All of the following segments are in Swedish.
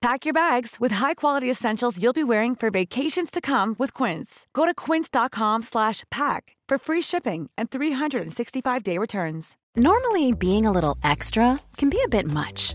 Pack your bags with high-quality essentials you'll be wearing for vacations to come with Quince. Go to quince.com slash pack for free shipping and 365-day returns. Normally, being a little extra can be a bit much,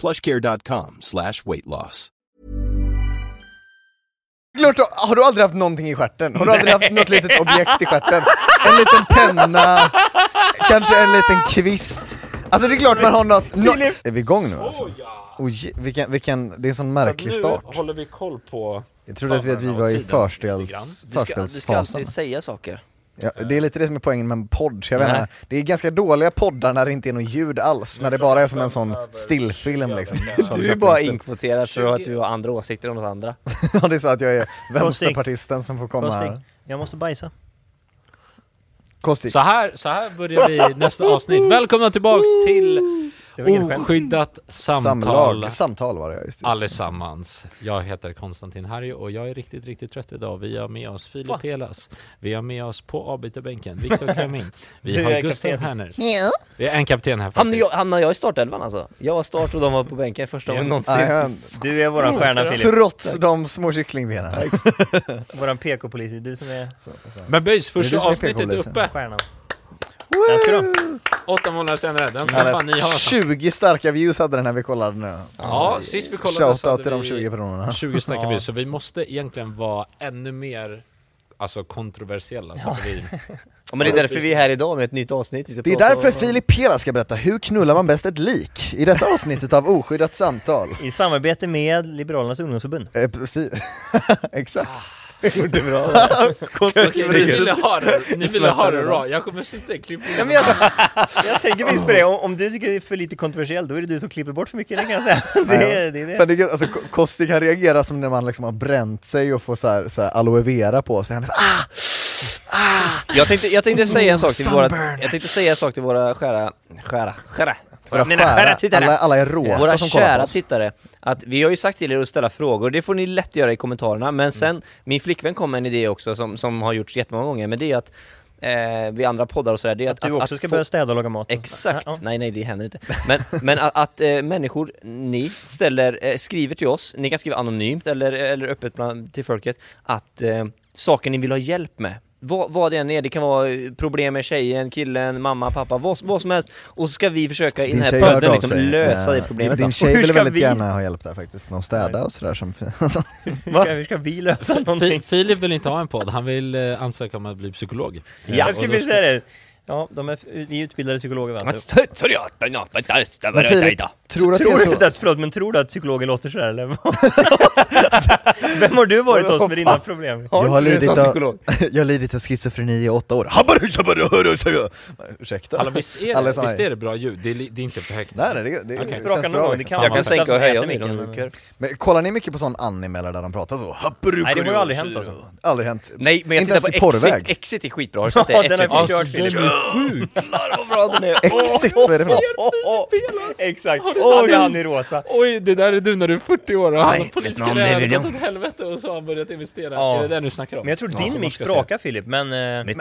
plushcare.com slash weight loss. Klart, har du aldrig haft någonting i stjärten? Har du aldrig haft något litet objekt i stjärten? En liten penna, kanske en liten kvist? Alltså det är klart man har något... nå- är vi igång nu alltså? Oj, vilken, vilken, det är en sån märklig så start. nu håller vi koll på Jag trodde att vi, att vi var i förspels, Du ska, du ska förspelsfasen. alltid säga saker. Ja, det är lite det som är poängen med en podd, jag vet inte, det är ganska dåliga poddar när det inte är något ljud alls, när det bara är som en sån stillfilm liksom. Du är bara inkvoterad för att du har andra åsikter om något andra. Ja det är så att jag är vänsterpartisten som får komma Kostig, här. jag måste bajsa. Kostig. Så här, så här börjar vi nästa avsnitt. Välkomna tillbaks till Oskyddat samtal Samlag, samtal var det just det. allesammans. Jag heter Konstantin Harry och jag är riktigt, riktigt trött idag. Vi har med oss Filip Helas. Vi har med oss på avbytarbänken Viktor Klemin. Vi Du har är Gustav kapten. Herner. Vi har en kapten här jag, faktiskt. han och jag i startelvan alltså. Jag var start och de var på bänken första gången någonsin. Nej, men, Du är våran stjärna Filip. trots de små kycklingbenen. Våran PK-polis, du som är Men böjs, Det är du första som är avsnittet PK-polisen. uppe. stjärnan. Den ska du ha. Åtta månader senare. Den ska fan ni ha. 20 starka views hade den när vi kollade nu. Ja, sist vi kollade så Shoutout hade till de vi 20 personerna. 20 starka Ja. views, så vi måste egentligen vara ännu mer alltså kontroversiella. Så att vi, Ja, men det är därför vi är här idag med ett nytt avsnitt. Vi ska Det är därför om- Filip Pela ska berätta hur knullar man bäst ett lik i detta avsnittet av Oskyddat samtal. I samarbete med Liberalernas ungdomsförbund. Eh, precis. Exakt. Gjorde bra. Okej, ni ville ha det, ni ville ha det raw. Jag kommer sitta i klippningen. Ja, men jag, jag tänker visst på det, om, om du tycker det är för lite kontroversiellt, då är det du som klipper bort för mycket, det kan jag säga. Det är det. Är det. det alltså, Ko- Kosti kan reagera som när man liksom har bränt sig och får så här, så här aloe vera på sig. Han är så, ah! Jag tänkte, jag tänkte säga en sak till våra, jag tänkte säga en sak till våra skära, skära, skära, Våra mina skära skära, tittare. alla, alla är rosa Våra som kollar på kära oss. tittare, att vi har ju sagt till er att ställa frågor, det får ni lätt göra i kommentarerna, men sen, min flickvän kom med en idé också som, som har gjorts jättemånga gånger, men det är att eh, vid andra poddar och sådär, det är att, Att du också ska få- börja städa och laga mat. Exakt, Ja, nej nej det händer inte. Men, men att, att eh, människor, ni ställer, eh, skriver till oss, ni kan skriva anonymt eller, eller öppet bland, till folket, att eh, saker ni vill ha hjälp med. Vad, vad det än är, det kan vara eh, problem med tjejen, killen, mamma, pappa, vad, vad som helst. Och så ska vi försöka i den här podden liksom lösa det Eh, problemet. Din va? tjej vill väldigt vi- gärna ha hjälp där faktiskt, att städa och sådär som alltså, Hur ska, hur ska vi lösa någonting? Filip vill inte ha en podd, han vill eh, ansöka om att bli psykolog. Ja, och jag skulle vilja säga det. Ja, de är, vi är utbildade psykologer va? Men Filip, tror att det Tror är du så? att, förlåt, men tror du att psykologer låter sådär eller? Vem har du varit hos med dina problem? Jag har, lidit av, jag har lidit av schizofreni i åtta år. Ursäkta? Alla, visst, är det, visst är det bra ljud? Det är, det är inte för högt. Nej, nej, det, det, det Språka känns någon bra det liksom. kan Jag kan sänka och höja mycket, men- kollar ni mycket på sån anime eller där de pratar så? Nej, det har ju aldrig hänt alltså. Aldrig hänt. Nej, men jag Inte tittar på Exit. Exit är skitbra, har du sett det? Den har förstört är sjuk! Jävlar vad bra den är! Exit, vad är det för något? Exakt, är han i rosa. Oj, det där är du när du är 40 år och han Nej, har det jag- gått åt helvete och så har han börjat investera. Ja. Är det det du snackar om? Men jag tror din mick sprakar Filip, men...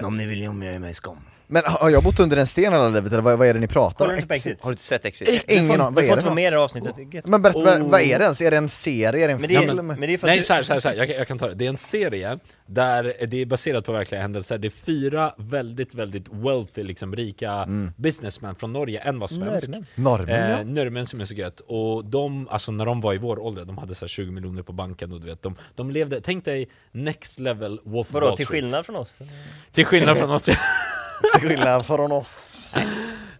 om ni vill om jag är med i skam? Men har jag bott under en sten hela livet eller vad, vad är det ni pratar Kollar om? du inte på Exit? Har du inte sett Exit? Ingen aning, vad Du är får det inte vara för med i det här avsnittet. Det är gött. Men berätta, vad- Oh. vad är det ens? Är det en serie? Är det en Men det, är, film? men det är för att Nej du- så här, så här, så här. Jag, kan- jag kan ta det. Det är en serie där det är baserat på verkliga händelser. Det är fyra väldigt, väldigt wealthy, liksom rika businessmen från Norge. En var svensk. Norrmän. Norrmän, ja. Eh, Norrmän som är så gött. Och de, alltså när de var i vår ålder, de hade så här 20 miljoner på banken och du vet, de, de levde, tänk dig next level Wolf of Vadå, Wall till Street. skillnad från oss? Till skillnad från oss. Till skillnad från oss.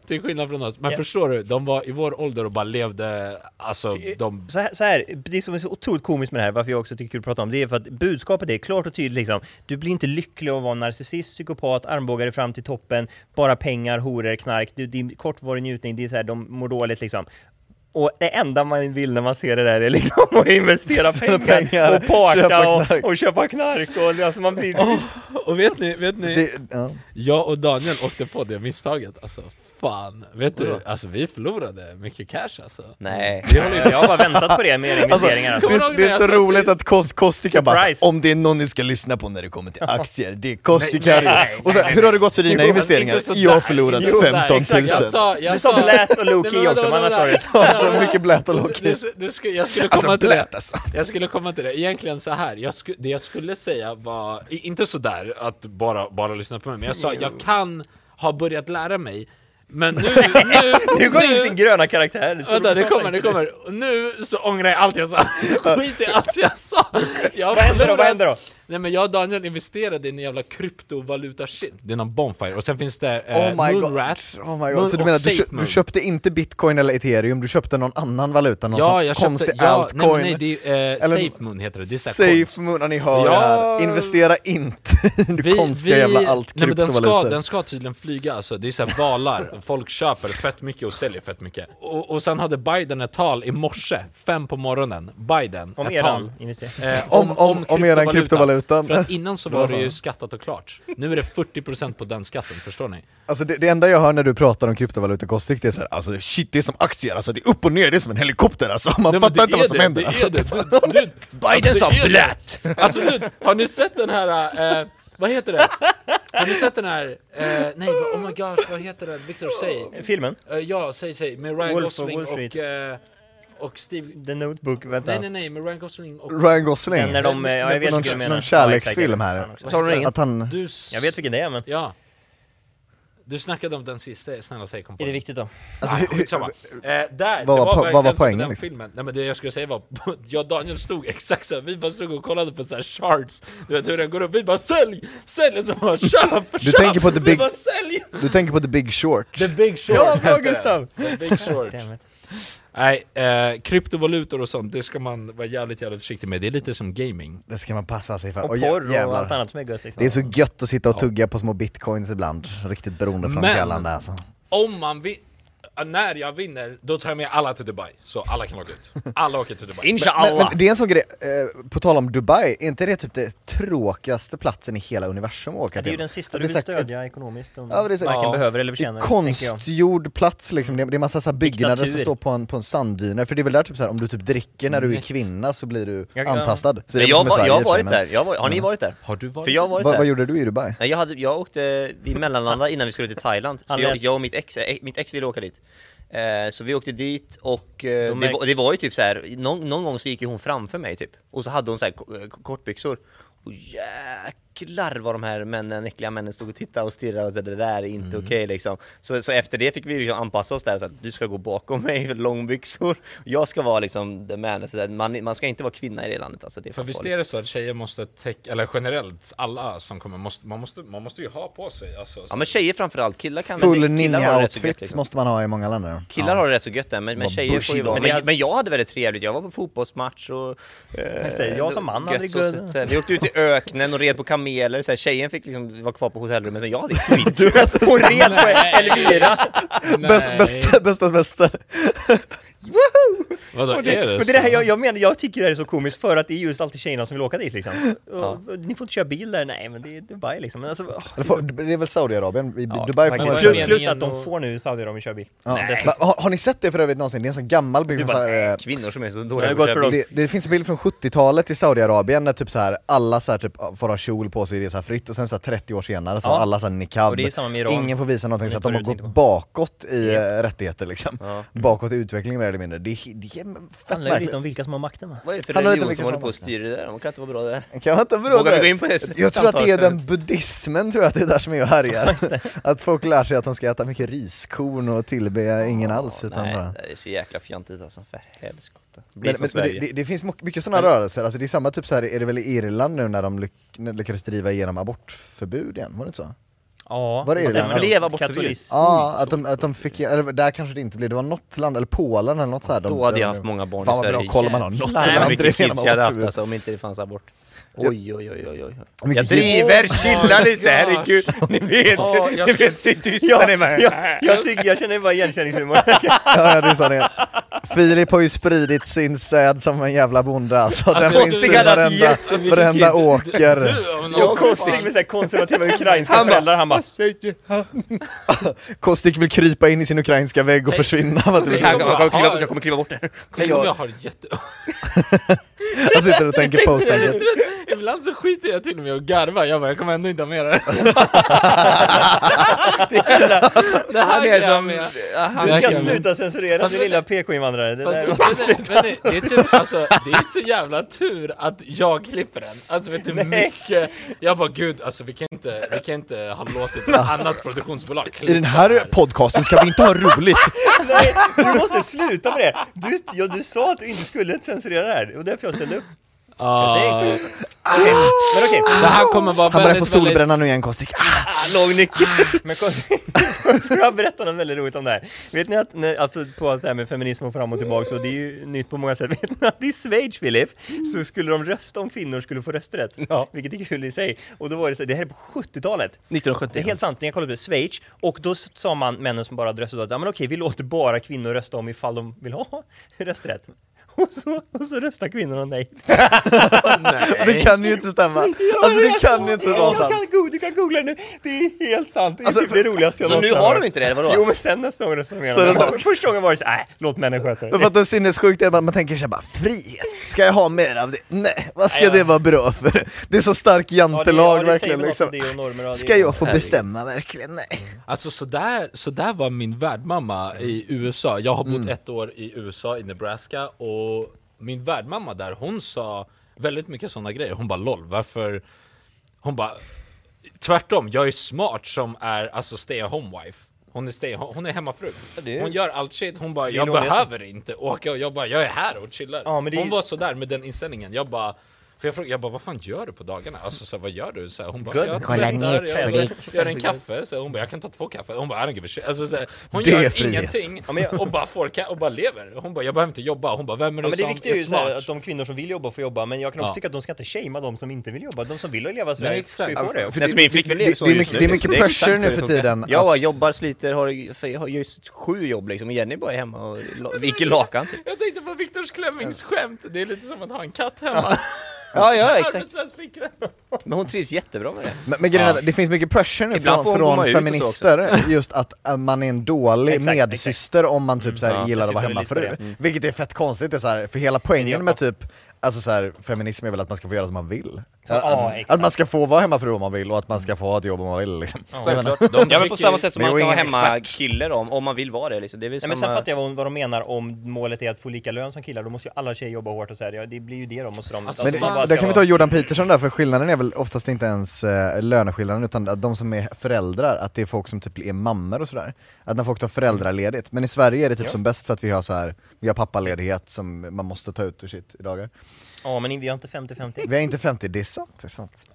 till skillnad från oss. Men förstår du, de var i vår ålder och bara levde, alltså de... Så här, så här, det som är så otroligt komiskt med det här, varför jag också tycker det är kul att prata om, det är för att budskapet är klart och tydligt liksom. Du blir inte lycklig av att vara narcissist, psykopat, armbågare fram till toppen, bara pengar, horor, knark, du, din kortvarig njutning, det är så här, de mår dåligt liksom. Och det enda man vill när man ser det där är liksom att investera pengar, pengar, och parta köpa och, knark. och köpa knark och alltså man blir... Och vet ni, vet ni? Det, ja. Jag och Daniel åkte på det misstaget, alltså fan, vet du? Alltså vi förlorade mycket cash alltså Nej. Jag har bara väntat på det med era investeringar. Alltså, Alltså, det, ihåg det är så roligt sist? att Kost, Kostika bara om det är någon ni ska lyssna på när det kommer till aktier, det är Kostika Nej, nej, Och så, hur har det gått för dina Jo, investeringar? Jag har förlorat Jo, 15 000 exakt. Jag sa, jag Du sa blät och men också, annars var det... Alltså mycket blät och Det- det- det skulle- Jag skulle komma Alltså till det alltså. Jag skulle komma till det, egentligen så här. Jag det jag skulle säga var, inte sådär att bara, bara lyssna på mig, men jag sa jag kan ha börjat lära mig Men nu, nu, Nu går in sin gröna karaktär. Vänta, det kommer, det kommer. Och nu så ångrar jag allt jag sa. Skit i allt jag sa. Jag Vad händer då? Vad händer då? Nej men jag och Daniel investerade i en jävla kryptovaluta shit. Det är någon Bonfire. Och sen finns det eh, Oh my god, Moonrat. oh my Moon god. Så du menar att du, köp, Moon. du köpte inte bitcoin eller ethereum, du köpte någon annan valuta, någon Ja, jag köpte, konstig ja, altcoin? nej, nej det är eh, Eller- Safe Moon heter det. det är så här konst. Safe moon, ja, ni hör Ja. här. Investera inte i konstiga jävla allt nej, men den ska, den ska tydligen flyga alltså, det är såhär valar, folk köper fett mycket och säljer fett mycket och, och sen hade Biden ett tal i morse, fem på morgonen, Biden, Om ett eran tal eh, Om- om- om eran kryptovalutan. För att innan så Det var det ju skattat och klart Nu är det 40% på den skatten, förstår ni? Alltså det, det enda jag hör när du pratar om kryptovaluta Kostik, det är såhär, alltså shit det är som aktier, alltså det är upp och ner, det är som en helikopter alltså, man Nej, fattar inte vad som det, händer det alltså. är det. Du, du, Biden alltså, sa blött! Alltså du, har ni sett den här, eh, vad heter det? Har ni sett den här, eh, nej oh my gosh, vad heter den? Victor, säg! Filmen? Eh, ja, säg, säg, med Ryan Wolf Gosling Wall Street. och, eh, och Steve... The Notebook, vänta. Nej nej nej, med Ryan Gosling och... Ryan Gosling, Den när de, ja, jag vet någon, vilken du menar. någon kärleksfilm här. Tar du? Att han... Du, s- Jag vet vilken det är men... Ja. Du snackade om den sista, snälla säg kom på Är det viktigt då? Alltså, Nej, hur- skitsamma. Eh, där, Vad det var vad var som poängen, den liksom? filmen. Nej men det jag skulle säga var, jag och Daniel stod exakt så här, vi bara stod och kollade på så här charts, du vet hur den går upp, vi bara sälj! Sälj! Så bara köp! Du köp! tänker på The Vi Big- bara sälj! Du tänker på The Big Short? The Big Short Ja, bra. Gustav! The Big Short. Nej, eh, kryptovalutor och sånt, det ska man vara jävligt jävligt försiktig med, det är lite som gaming. Det ska man passa sig för. Och jä- porr och jävlar. allt annat som är gött liksom. Det är så gött att sitta och Ja. tugga på små bitcoins ibland, riktigt beroendeframkallande alltså. Om man vill, när jag vinner, då tar jag med alla till Dubai, så alla kan åka ut. Alla åker till Dubai. Men, Inshallah! men det är en sån grej, eh, på tal om Dubai, är inte det typ det tråkigaste platsen i hela universum att åka Det är ju till? den sista du vill stödja ekonomiskt om Ja, men det är varken Ja. behöver eller förtjänar jag. konstgjord plats liksom, det är, det är massa så här byggnader som Diktatur. står på en, på en sanddyner, för det är väl där typ så här, om du typ dricker när du är kvinna så blir du Ja, ja. antastad. Så Men jag, som var, Sverige jag har varit men- där, jag var, har ni varit där? Har du varit För jag har varit Vad, där. vad gjorde du i Dubai? Nej, jag, hade, jag åkte, vi mellanlandade innan vi skulle till Thailand, så jag, jag och mitt ex, eh, mitt ex ville åka dit Så vi åkte dit och eh, De det, var, det var ju typ så här, någon, någon gång så gick ju hon framför mig typ. Och så hade hon så här eh, kortbyxor. Och jäklar vad de här männen, äckliga männen stod och tittade och stirrade och så det där är inte okej liksom så, så efter det fick vi liksom anpassa oss där så att du ska gå bakom mig i långbyxor Jag ska vara liksom the man, så där, man, man ska inte vara kvinna i det landet alltså det är För visst farligt. är det så att tjejer måste täcka, eller generellt, alla som kommer, måste, man, måste, man måste ju ha på sig alltså, Ja men tjejer framförallt, killar kan Full ninja-outfit liksom. måste man ha i många länder. Killar har det rätt så gött där, men, men tjejer får ju. Men Men, jag hade väldigt trevligt, jag var på fotbollsmatch och... Eh, jag som man hade det gött. vi åkte ut i öknen och red på kameler, så här, tjejen fick liksom vara kvar på hotellrummet, men jag hade skit Hon red på Elvira! Bäst, bästa, bästa, bästa. Vadå, Och det, är det men det är det här så? jag, jag menar, jag tycker det här är så komiskt för att det är just alltid tjejerna som vill åka dit liksom. Och, ni får inte köra bil där, nej men det är Dubai liksom. Men alltså, åh, Det får- Det är väl Saudiarabien? Ja, Dubai får man är plus, att de får nu Saudiarabien köra bil. Ja. Har, har ni sett det för övrigt någonsin? Det är en sån gammal bild Du från bara, så här, eh, Kvinnor som är så dåliga på att köra bil. det, det finns en bild från 70-talet i Saudiarabien där typ så här alla så här typ får ha kjol på sig, här fritt och sen så här 30 år senare så Ja. har alla så här niqab, Och det är samma med Iran. ingen får visa någonting så att de har gått bakåt i Ja. eh, rättigheter liksom. Ja. Bakåt i utvecklingen eller mindre. Det, det är fett handlar ju lite om vilka som har makten va? Vad är det för Handlar lite om religion vilka som håller på att har styra det där? De kan inte vara bra där. Kan man inte bero Vågar vi det? gå in på det Jag tror att det är den buddhismen tror jag att det är där som är och härjar. att folk lär sig att de ska äta mycket riskorn och tillbe ingen alls utan Nej, bara det är så jäkla fjantigt alltså, för helskotta. Men, som men, det, det, det finns mycket sådana rörelser, alltså det är samma typ så här, är det väl i Irland nu när de lyck, de lyckades driva igenom abortförbud igen, var det inte så? Ja, Var det Irland? men Blev abortförbud? Ja, att de, att de fick, eller där kanske det inte blev, det var något land, eller Polen eller något så här. De, Då hade jag de- haft många barn Fan i vad Sverige. bra koll man har, något Jävlar land vad mycket drev kids igenom jag hade haft abortförbud. alltså om inte det fanns abort. Oj oj oj oj oj. Jag driver, chilla lite, gosh. herregud. Ni vet, jag ni vet, sitt tysta Ja, ni med. ja, jag, tycker, jag känner bara igenkänningshumor. Ja, ja, det är så det. Filip har ju spridit sin säd som en jävla bonde alltså, den Alltså, finns du i varenda, varenda åker. Du, Jag Kostik med så här konservativa ukrainska Han föräldrar, han bara Kostik vill krypa in i sin ukrainska vägg och försvinna. Vad du Jag säger. kommer jag kommer kliva- jag kommer kliva bort det. Tänk om jag har jätte... Jag sitter och tänker post-tanket. Ibland så skiter jag till och med och garvar, jag bara, jag kommer ändå inte ha med det Det här är som... han- Du ska sluta censurera Fast din det- lilla PK-invandrare. Det var- det, är typ, alltså, det är så jävla tur att jag klipper den. Alltså vet du hur mycket, jag bara gud, alltså vi kan inte, vi kan inte ha låtit ett annat produktionsbolag klippa I den här podcasten ska vi inte ha roligt. Nej, du måste sluta med det! Du, ja, du sa att du inte skulle censurera det här, och därför jag ställde upp. Ah, Okej, Men okej, det här kommer vara Han börjar väldigt, få solbränna väldigt... nu igen Kostik. Ah, Låg nyckel. men kom, får jag berätta något väldigt roligt om det här? Vet ni att, när, alltså, på allt det här med feminism och fram och tillbaka, så det är ju nytt på många sätt. Vet ni att i Schweiz, Filip, så skulle de rösta om kvinnor skulle få rösträtt? Ja. Vilket är kul i sig. Och då var det så, det här är på 70-talet. Det 1970. är helt sant, när jag kollade på Schweiz, och då sa man, männen som bara hade röstat, att ja, men okej, vi låter bara kvinnor rösta om ifall de vill ha rösträtt. Och så, och så röstar kvinnorna nej. Det kan ju inte stämma. Alltså det kan ju inte vara Jag sant. kan Du kan googla nu, det är helt sant. Det är Alltså, typ det roligaste jag Så nu har de inte det, eller vadå? Jo men sen nästa gång röstar de. Första gången var det så äh, låt männen sköta Men för det. att det är sinnessjukt är man tänker sig bara frihet, ska jag ha mer av det? Nej, vad ska det vara bra för? Det är så stark jantelag verkligen liksom. Ska jag få bestämma verkligen? Nej. Alltså sådär, sådär var min värdmamma i USA. Jag har bott ett år i USA, i Nebraska, och min värdmamma där, hon sa väldigt mycket sådana grejer. Hon bara LOL, varför? Hon bara Tvärtom, jag är smart som är alltså stay at home wife. Hon är, stay, hon är hemmafru. Hon gör allt shit, hon bara jag behöver inte åka och jag bara jag är här och chillar. Ja, det Hon var sådär med den inställningen, jag bara för jag frågade, jag bara vad fan gör du på dagarna? Alltså så här, vad gör du? Så här, hon bara Good. jag Kolla tvättar, jag Netflix. gör en kaffe, så hon bara jag kan ta två kaffe, hon bara I don't give a shit. Alltså, så här, hon Det gör ingenting Ja, och bara får och bara lever. Hon bara jag behöver inte jobba, hon bara vem är Ja, det men det som viktiga är ju så här, smart? att de kvinnor som vill jobba får jobba, men jag kan också Ja. tycka att de ska inte shamea de som inte vill jobba. De som vill leva så Nej, ska ju få det. För så min flickvän lever det, så det, är just mycket, det är Det pressure nu det för tiden. Jag att- jobbar, sliter, har, har just sju jobb liksom, Jenny bara är hemma och viker lakan typ. Jag tänkte på Viktors Klemmings skämt, det är lite som att ha en katt hemma. Ja, ja exakt. Arbetslös flickvän. Men hon trivs jättebra med det. Men, men grejen är att det finns mycket pressure nu Ibland från, får hon från bomma ut och så feminister, just att äh, man är en dålig Exakt, medsyster om man typ så här Ja, gillar jag att vara syftade lite hemmafru. det. Vilket är fett konstigt, det är så här, för hela poängen med typ Alltså så här, feminism är väl att man ska få göra som man vill? Ja, att, att man ska få vara hemmafru om man vill och att man ska få ha ett jobb om man vill liksom. Självklart. De Ja men på samma sätt som man kan vara ingen hemma expert. killer om, om man vill vara det liksom. Det är väl Nej, men sen fattar jag vad, vad de menar om målet är att få lika lön som killar, då måste ju alla tjejer jobba hårt och här. Ja, det blir ju det då, måste de... Alltså, Men det, där kan vi ta Jordan Peterson där, för skillnaden är väl oftast inte ens eh, löneskillnaden utan att de som är föräldrar, att det är folk som typ är mammor och sådär. Att när folk tar föräldraledigt. Men i Sverige är det typ Ja. som bäst för att vi har så här, vi har pappaledighet som man måste ta ut ur sitt i dagar. Ja, men vi har inte 50-50. Vi är inte 50, det är sant, det är sant.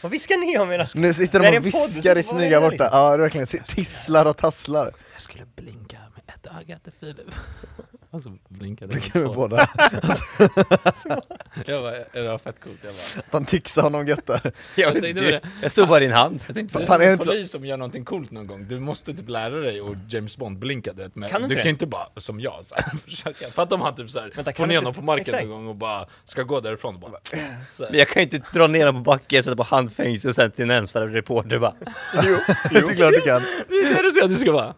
Vad viskar ni om era... Nu sitter de och viskar i smyga borta, liksom? ja verkligen, tisslar och tasslar. Jag skulle blinka med ett öga till Filip. Alltså blinkade Blinkar med med båda. Jag bara, det var fett coolt, jag bara Han tixar honom gött där. Jag, tänkte du, det. jag såg bara din hand. Jag tänkte, är Fan, är det en inte så- polis som gör någonting coolt någon gång, du måste typ lära dig och James Bond blinka du vet, men Kan du du inte kan det? inte bara, som jag, så här, försöka Fatta om han typ såhär, får ner du honom på marken Exakt. någon gång och bara ska gå därifrån och bara så här. Men jag kan ju inte dra ner dem på backen, sätta på handfängsel och sen till närmsta reporter bara Jo, det är klart du kan. Det är det du ska, du ska bara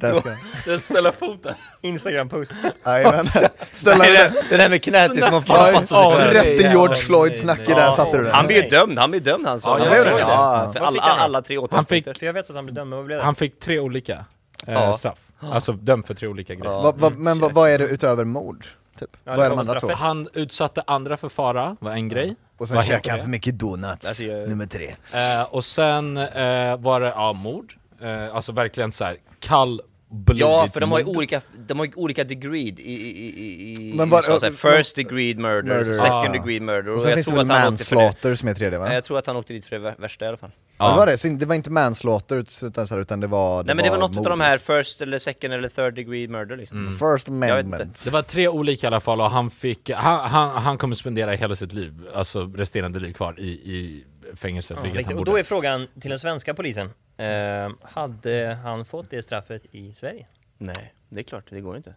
Där ska du ställa foten Instagram-post. Jajamän. Ställa Nej, den det, det där med knät är som att fan passa sig ja, rätt i George Floyds nacke där Ja, satte du den. Han blir ju dömd, han blir dömd han sa. Ja, Han jag blev det. Ja, för alla, tre åtalspunkter. Jag vet att han blev dömd, men vad blev det? han fick tre olika eh, straff, alltså dömd för tre olika grejer Ja. Va, va, men vad vad är det utöver mord? Typ? Ja, vad är de andra två? Han utsatte andra för fara, var en grej Och sen käkade han för mycket donuts, Alltså, jag- nummer tre. eh, Och sen eh, var det, ja, mord, eh, alltså verkligen så här kall blodigt Ja, för de har ju mord. olika, de har ju olika degree i, i, i, i Men var- USA, så här, first degree murder, Murder. second Ah. degree murder, Och och sen jag finns det tror väl att han åkte för det. manslaughter som är tredje va? Nej, Jag tror att han åkte dit för det värsta i alla fall. Ja. Det var det, så det var inte manslaughter utan, så här, utan det var Nej men det var något mord, av de här first eller second eller third degree murder liksom. First vet inte. amendment. Det var tre olika i alla fall och han fick, han, han, han kommer spendera hela sitt liv, alltså resterande liv kvar i, i fängelset, vilket Riktigt. han Och borde. då är frågan till den svenska polisen. Eh, hade han fått det straffet i Sverige? Nej, det är klart, det går inte.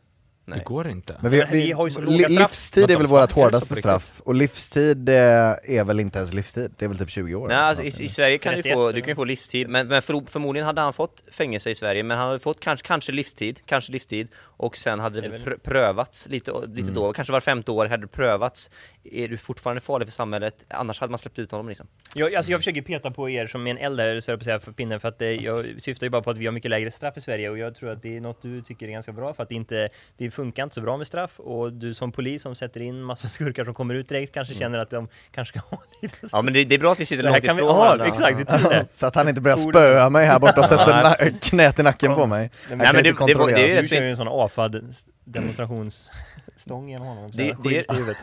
Det Nej. går inte. Men vi, vi vi, har ju så li- låga straff. livstid är väl vårt det hårdaste straff, och livstid eh, är väl inte ens livstid, det är väl typ 20 år? Nej, alltså, i, i Sverige kan du 31 få, eller? du kan ju få livstid, men, men för, förmodligen hade han fått fängelse i Sverige, men han hade fått kanske, kanske livstid, kanske livstid, och sen hade det Det pr- prövats lite, lite Mm. då, kanske var femte år hade det prövats, är du fortfarande farlig för samhället, annars hade man släppt ut honom liksom. Jag, alltså jag försöker peta på er som en äldre, så jag på att säga, för pinnen, för att eh, jag syftar ju bara på att vi har mycket lägre straff i Sverige och jag tror att det är något du tycker är ganska bra för att det inte, det funkar inte så bra med straff och du som polis som sätter in massa skurkar som kommer ut direkt kanske känner att de kanske ska ha lite Ja men det, det är bra att vi sitter Det här långt kan vi, ifrån ja, varandra. exakt, det det. Så att han inte börjar spöa mig här borta och sätter knät i nacken på mig. Nej, men det- det var- det är ju en sån demonstrations demonstrationsstång genom honom. så Det- det- skit i huvudet.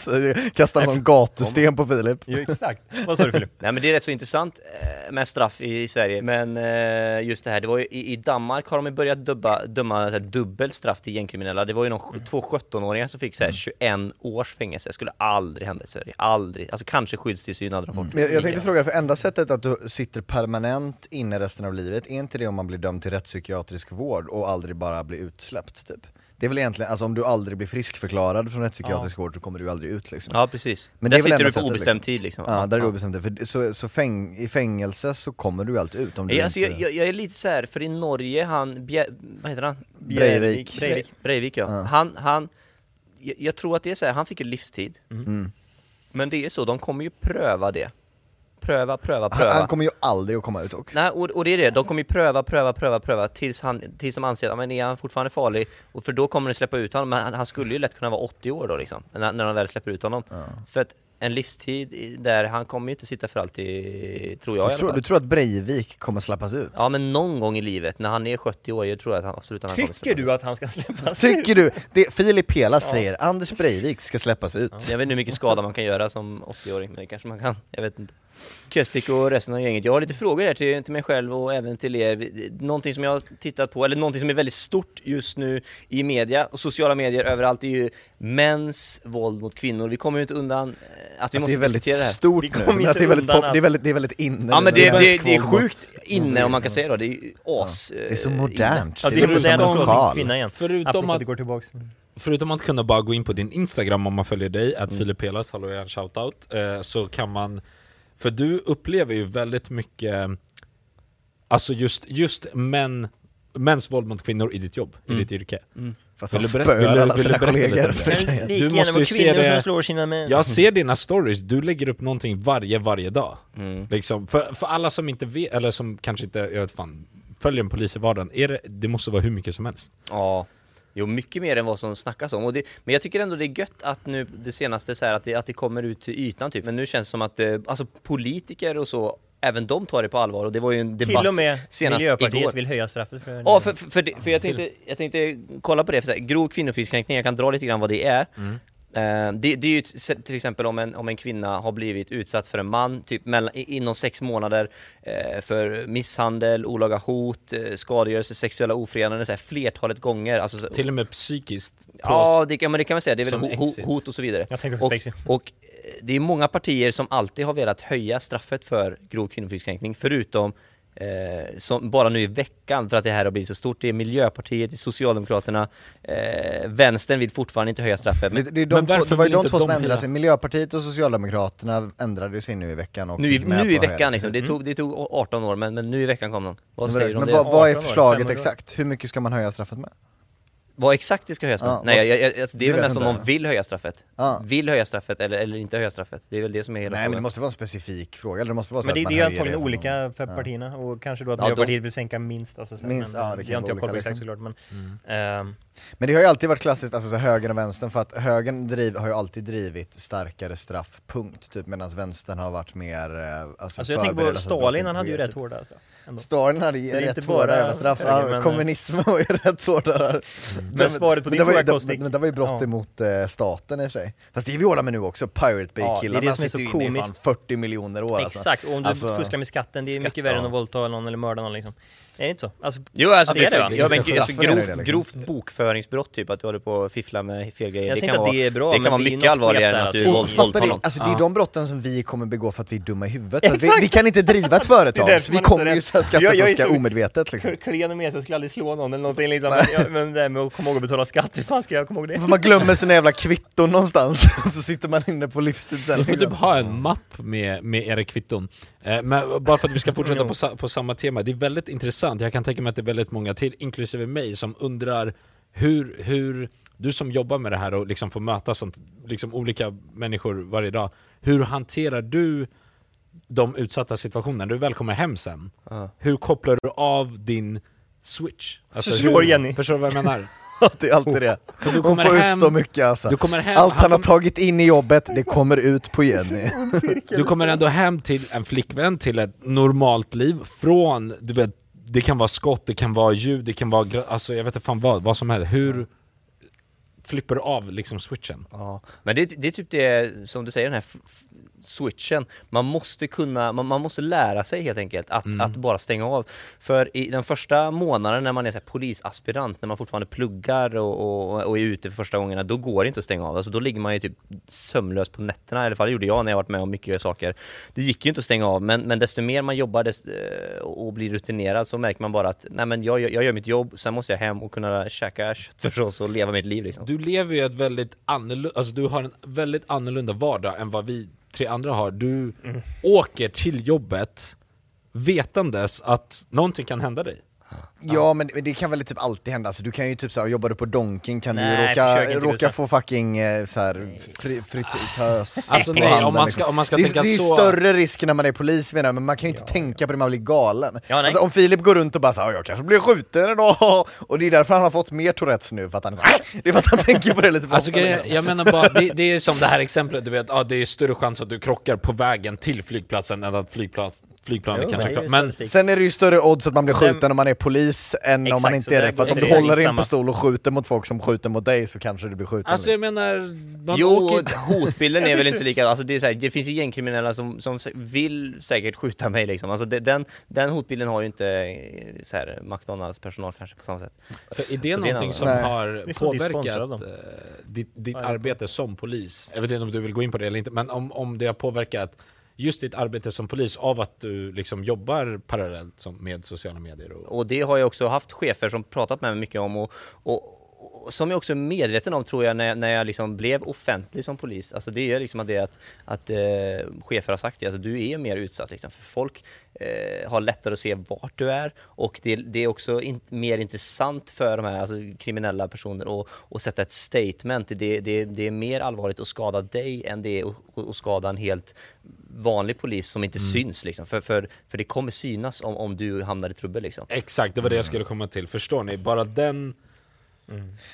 sig. Så Kastar en sån gatusten på Filip. Jo, exakt. Vad sa du Filip? Nej men det är rätt så intressant eh, med straff i, i Sverige, men eh, just det här, det var ju i, i Danmark har de ju börjat dubba, döma så här, straff till gängkriminella. Det var ju någon, Mm. två 17-åringar som fick så här, 21 års fängelse, det skulle aldrig hända i Sverige, aldrig. Alltså kanske skyddstillsyn hade de fått. Men jag, jag tänkte fråga, för enda sättet att du sitter permanent inne resten av livet, är inte det om man blir dömd till rättspsykiatrisk vård och aldrig bara blir utsläppt typ? Det är väl egentligen, alltså om du aldrig blir friskförklarad från rättspsykiatrisk vård så kommer du aldrig ut liksom. Ja precis. Men det Där är väl sitter du på sättet, obestämd liksom. tid liksom. Ja, där är det obestämt. För det- så, så fäng, i fängelse så kommer du alltid ut om du alltså, jag, inte... jag, jag är lite så här, för i Norge, han, Bje, vad heter han? Breivik. Breivik. Breivik ja. Han, han, jag, jag tror att det är så här, han fick ju livstid. Mm. Men det är så, de kommer ju pröva det. Pröva, pröva, han, pröva. han kommer ju aldrig att komma ut och... Nej, och, och det är det, de kommer ju pröva, pröva, pröva, pröva tills, han, tills de anser att men är han fortfarande farlig, och för då kommer de släppa ut honom, men han, han skulle ju lätt kunna vara 80 år då liksom, när, när de väl släpper ut honom. För att en livstid där, han kommer ju inte sitta för alltid, tror jag i Du alla tror, fall. du tror att Breivik kommer släppas ut? Ja men någon gång i livet, när han är 70 år, jag tror att han absolut att han kommer Tycker du att han ska släppas Tycker du? Det, Filip Pelas säger Anders Breivik ska släppas ut. Jag vet inte hur mycket skada man kan göra som 80-åring, men det kanske man kan, jag vet inte. Köstik och resten av gänget, jag har lite frågor här till, till mig själv och även till er. Någonting som jag har tittat på, eller någonting som är väldigt stort just nu i media och sociala medier överallt är ju mäns våld mot kvinnor. Vi kommer ju inte undan eh, att vi det måste är väldigt diskutera det här stort Vi nu, kommer men inte att det är väldigt, pop, det är att- väldigt, det är väldigt inne Ja men det, det, Svensk det är sjukt inne om man kan säga då, det är ju as Det är så eh, modernt. Ja, det är lite modernt som att kvinna igen. Förutom att att- det går tillbaks. Förutom att kunna bara gå in på din Instagram om man följer dig, att Mm. Filip Pelas, hallå jag en shoutout, eh, så kan man, för du upplever ju väldigt mycket, alltså just, just män, mäns våld mot kvinnor i ditt jobb, i ditt yrke. För att han spöar alla sina kollegor. Du måste ju se det- som slår sina män. Jag ser dina stories, du lägger upp någonting varje, varje dag. Mm. Liksom, för, för alla som inte vet, eller som kanske inte, jag vet fan, följer en polis i vardagen, är det, det måste vara hur mycket som helst. Ja, jo mycket mer än vad som snackas om. Och det, men jag tycker ändå det är gött att nu det senaste så här, att, det, att det kommer ut till ytan typ. Men nu känns det som att eh, alltså politiker och så, även de tar det på allvar. Och det var ju en debatt Till och med senast Miljöpartiet igår. vill höja straffet för Ja, för, för, för, det, för jag, tänkte, jag tänkte kolla på det, för så här, grov kvinnofridskränkning, jag kan dra lite grann vad det är. Eh, det, det är ju till exempel om en, om en kvinna har blivit utsatt för en man typ mellan, inom sex månader eh, för misshandel, olaga hot, eh, skadegörelse, sexuella ofredanden så här, flertalet gånger. Alltså, så, Till och med psykiskt. Ja, det kan, men det kan man säga. Det är väl ho, ho, hot och så vidare. Jag också och, exit. och det är många partier som alltid har velat höja straffet för grov kvinnofridskränkning, förutom eh, som bara nu i veckan för att det här har blivit så stort. Det är Miljöpartiet, det är Socialdemokraterna, eh, Vänstern vill fortfarande inte höja straffet. Det, Men det, är de Men två, varför det var ju de inte två som de ändrade sig, Miljöpartiet och Socialdemokraterna ändrade sig nu i veckan och nu, i- gick med nu i veckan det. liksom, det tog, det tog 18 år men, men nu i veckan kom de. Vad Men, säger du om men det? vad, vad är 18 år, förslaget 500? exakt? Hur mycket ska man höja straffet med? Vad exakt det ska höjas med? Ja, Nej, jag, jag, alltså, det är väl mest om de inte. vill höja straffet. Ja. Vill höja straffet eller, eller inte höja straffet. Det är väl det som är hela Nej men det frågan. måste vara en specifik fråga, eller det måste vara så Men det, att man det är antagligen olika någon. för Ja. partierna och kanske då att Ja, Miljöpartiet vill sänka minst, alltså, så, Minst, men, ja, det kan jag har inte jag koll på exakt såklart men ehm, Men det har ju alltid varit klassiskt, alltså så högern och vänstern, för att högern driv, har ju alltid drivit starkare straff, punkt, typ, medan vänstern har varit mer, eh, alltså, Alltså jag tänker på förbereda så att brott Stalin, han hade ju rätt hårda straff. ändå. Stalin hade ju rätt inte hårda straff, kommunismen var ju rätt hårda där. Men svaret på din det var ju, fråga, Kostik. men det var ju brott Ja. emot eh, staten i sig. Fast det är vi hålla med nu också, Pirate Ja, Bay-killarna det som är så sitter ju inne i fan komiskt. 40 miljoner år alltså. Exakt, och om du Alltså- fuskar med skatten, det är Skatt, mycket värre än ja. att våldta någon eller mörda någon liksom. Är det inte så? Alltså, Jo alltså, det är det, va? ja, men, alltså är det, grovt, liksom. grovt bokföringsbrott typ, att du håller på att fiffla med fel grejer. Jag det kan vara, det är bra, det kan vara mycket allvarligare än att du våldtar någon. Alltså det är de brotten som vi kommer begå för att vi är dumma i huvudet. Vi, vi kan inte driva ett företag, så vi kommer ju skattefuska omedvetet liksom. klen och med sig, jag skulle aldrig slå någon eller någonting liksom. Men, ja, men det där med att komma ihåg att betala skatt, hur fan ska jag komma ihåg det? För man glömmer sina jävla kvitton någonstans, och så sitter man inne på livstid sen Du får liksom. typ ha en mapp med, med era kvitton. Eh, men bara för att vi ska fortsätta på, på samma tema, det är väldigt intressant, jag kan tänka mig att det är väldigt många till, inklusive mig, som undrar hur, hur du som jobbar med det här och liksom får möta sånt, liksom olika människor varje dag, hur hanterar du de utsatta situationerna? Du väl kommer hem sen, Ja. hur kopplar du av din switch? Alltså, Så slår hur, Jenny. Förstår du vad jag menar? Det är alltid det. du Hon kommer får hem- utstå mycket alltså. Du kommer hem, Allt han har kom- tagit in i jobbet, det kommer ut på Jenny. Du kommer ändå hem till en flickvän, till ett normalt liv, från, du vet, det kan vara skott, det kan vara ljud, det kan vara, alltså jag vet inte fan vad, vad som helst. Hur flipper du av liksom switchen? Ja, men det, det är typ det som du säger, den här switchen. Man måste kunna, man, man måste lära sig helt enkelt att, Mm. att bara stänga av. För i den första månaden när man är så polisaspirant, när man fortfarande pluggar och, och, och är ute för första gångerna, då går det inte att stänga av. Alltså då ligger man ju typ sömnlös på nätterna, i alla fall det gjorde jag när jag varit med om mycket saker. Det gick ju inte att stänga av, men, men desto mer man jobbar dess, eh, och blir rutinerad så märker man bara att nej men jag, jag, jag gör mitt jobb, sen måste jag hem och kunna käka köttfärssås och leva mitt liv liksom. Du lever ju ett väldigt annorlunda, alltså du har en väldigt annorlunda vardag än vad vi tre andra har. Du åker till jobbet vetandes att någonting kan hända dig. Ja. Men det kan väl typ alltid hända, alltså, du kan ju typ såhär, jobbar du på Donken kan Nej, du råka, råka få fucking eh, såhär fri, fritös Alltså på nej, handen, om man liksom. ska, om man ska det, är- tänka det är så... större risk när man är polis menar jag, men man kan ju inte tänka på det, man blir galen. Ja, alltså, om Filip går runt och bara såhär, jag kanske blir skjuten idag, och det är därför han har fått mer Tourettes nu, för att han, det är för att han tänker på det lite för Alltså ofta, liksom. jag. menar bara, det, det är som det här exemplet, du vet, ah, det är större chans att du krockar på vägen till flygplatsen än att flygplats, flygplanet Jo, kanske. Men statistik. Sen är det ju större odds att man blir Sen- skjuten om man är polis än om Exakt, man så inte är det, för att om du håller i en pistol och skjuter mot folk som skjuter mot dig så kanske du blir skjuten. alltså jag menar, man Jo, åker... hotbilden är väl inte lika, alltså det är så här, det finns ju gängkriminella som, som vill säkert skjuta mig liksom, alltså det, den, den hotbilden har ju inte eh, så här, McDonalds personal kanske på samma sätt. För är det Så det är någonting har Det är som vi sponsrar påverkat eh, ditt, ditt Ja, arbete som polis? Jag vet inte om du vill gå in på det eller inte, men om, om det har påverkat just ditt arbete som polis av att du liksom jobbar parallellt som, med sociala medier? Och, Och det har jag också haft chefer som pratat med mig mycket om och, och, och som jag också är medveten om tror jag när, när jag liksom blev offentlig som polis. Alltså det är liksom att det att, att eh, chefer har sagt det, alltså du är mer utsatt liksom. För folk eh, har lättare att se vart du är och det, det är också in, mer intressant för de här alltså, kriminella personer att, att sätta ett statement. Det, det, det är mer allvarligt att skada dig än det är att, att skada en helt vanlig polis som inte syns liksom. För, för, för det kommer synas om, om du hamnar i trubbel liksom. Exakt, det var det jag skulle komma till. Förstår ni? Bara den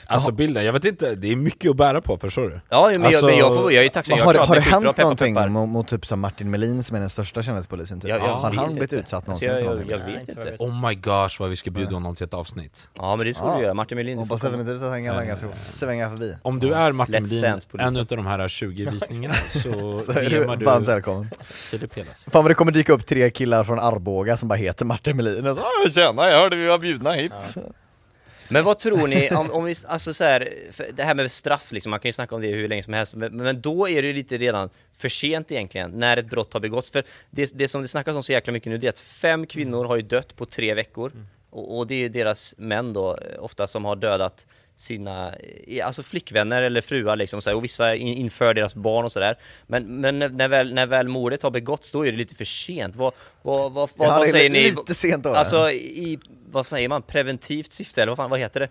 Alltså bilden, jag vet inte, det är mycket att bära på förstår du? Ja men, Alltså, jag, men jag, får, jag är tacksam, jag har, det- har hänt peppar, någonting peppar. mot, mot typ som Martin Melin som är den största kändispolisen? Typ? Jag har han blivit utsatt Alltså, någonsin jag- för jag- någonting? jag vet inte. Oh my gosh vad vi ska bjuda honom till ett avsnitt. Ja men det skulle Ja. du göra, Martin Melin Hoppas definitivt att han kan och svänga förbi. Om du är Martin Melin, en utav de här 20 visningarna, så, Så är du varmt välkommen. Filip Helas. Fan vad det kommer dyka upp tre killar från Arboga som bara heter Martin Melin och så, "Ah, Tjena, jag hörde vi var bjudna hit. Men vad tror ni, om, om vi, alltså så här, det här med straff liksom, man kan ju snacka om det hur länge som helst, men, men då är det ju lite redan för sent egentligen, när ett brott har begåtts. För det, det som det snackas om så jäkla mycket nu, det är att fem kvinnor har ju dött på tre veckor. Och, och det är ju deras män då, eh, ofta som har dödat sina, eh, alltså flickvänner eller fruar liksom, så här, och vissa in, inför deras barn och sådär. Men, men när, väl, när väl mordet har begåtts, då är det lite för sent. Vad, vad, vad, vad, Ja, vad säger li- ni? lite sent då, Alltså i, vad säger man, preventivt syfte eller vad fan, vad heter det?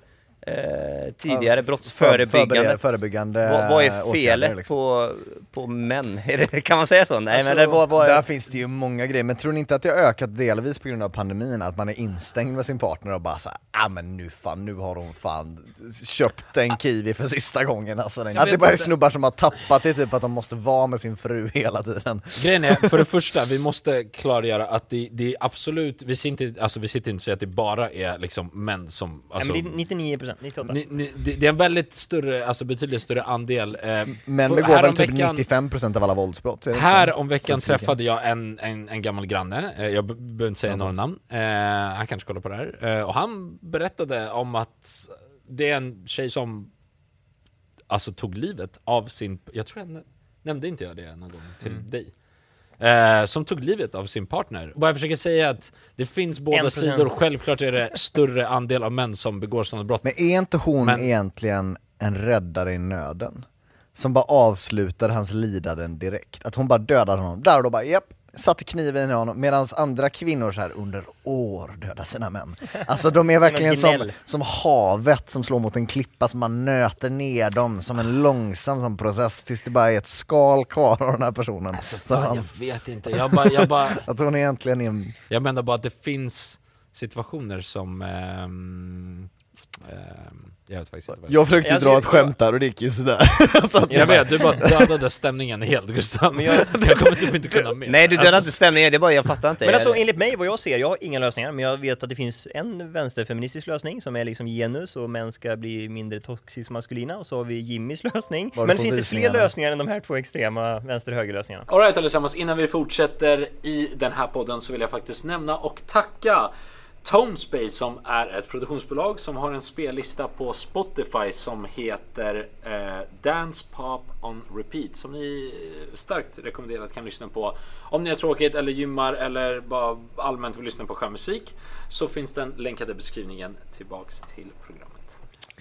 Eh, tidigare brottsförebyggande. Förebyggande Vad, vad är felet liksom. på, på män? Kan man säga så? Nej Alltså, men det, vad, vad Där är, finns det ju många grejer, men tror ni inte att det har ökat delvis på grund av pandemin? Att man är instängd med sin partner och bara såhär, ah men nu fan, nu har hon fan köpt en kiwi för sista gången alltså. Att det bara är snubbar som har tappat det typ för att de måste vara med sin fru hela tiden. Grejen är, för det första, vi måste klargöra att det, det är absolut, vi sitter, inte, alltså, vi sitter inte och säger att det bara är liksom män som... Alltså, men det är 99%, 98%. ni, ni, det, det är en väldigt större, alltså betydligt större andel. Eh, Men för begår väl typ häromveckan- 95% av alla våldsbrott? Här om veckan träffade jag en, en, en gammal granne, eh, jag be- behöver inte säga några namn, eh, han kanske kollar på det här, eh, och han berättade om att det är en tjej som alltså tog livet av sin, jag tror jag nä- nämnde inte jag det någon gång till Mm. dig? Eh, som tog livet av sin partner. Vad jag försöker säga är att det finns båda 1%. sidor, självklart är det större andel av män som begår sådana brott. Men är inte hon Men- egentligen en räddare i nöden? Som bara avslutar hans lidanden direkt. Att hon bara dödar honom, där och då bara japp, satte kniven i honom. Medan andra kvinnor så här under år dödar sina män. Alltså de är verkligen som, som havet som slår mot en klippa, som man nöter ner dem som en långsam som process tills det bara är ett skal kvar av den här personen. så Fan, hans, jag vet inte, jag bara, jag bara att hon egentligen är Jag menar bara att det finns situationer som... ehm, ehm, jag vet faktiskt inte vad Jag försökte Alltså, dra jag- ett skämt där och det gick ju sådär. så att Jag vet, du bara dödade stämningen helt Gustav. Men jag, jag- kommer typ inte kunna mer. nej du dödar Alltså, inte stämningen, det är bara jag fattar inte. Men alltså Jag- enligt mig, vad jag ser, jag har inga lösningar, men jag vet att det finns en vänsterfeministisk lösning som är liksom genus och män ska bli mindre toxiskt maskulina och så har vi Jimmys lösning. Var Men finns det visningarna? fler lösningar än de här två extrema vänster-höger lösningarna? Alright allesammans, innan vi fortsätter i den här podden så vill jag faktiskt nämna och tacka Tonespace som är ett produktionsbolag som har en spellista på Spotify som heter eh, Dance Pop on Repeat som ni eh, starkt rekommenderat kan lyssna på om ni har tråkigt eller gymmar eller bara allmänt vill lyssna på skön musik så finns den länkade beskrivningen tillbaks till programmet.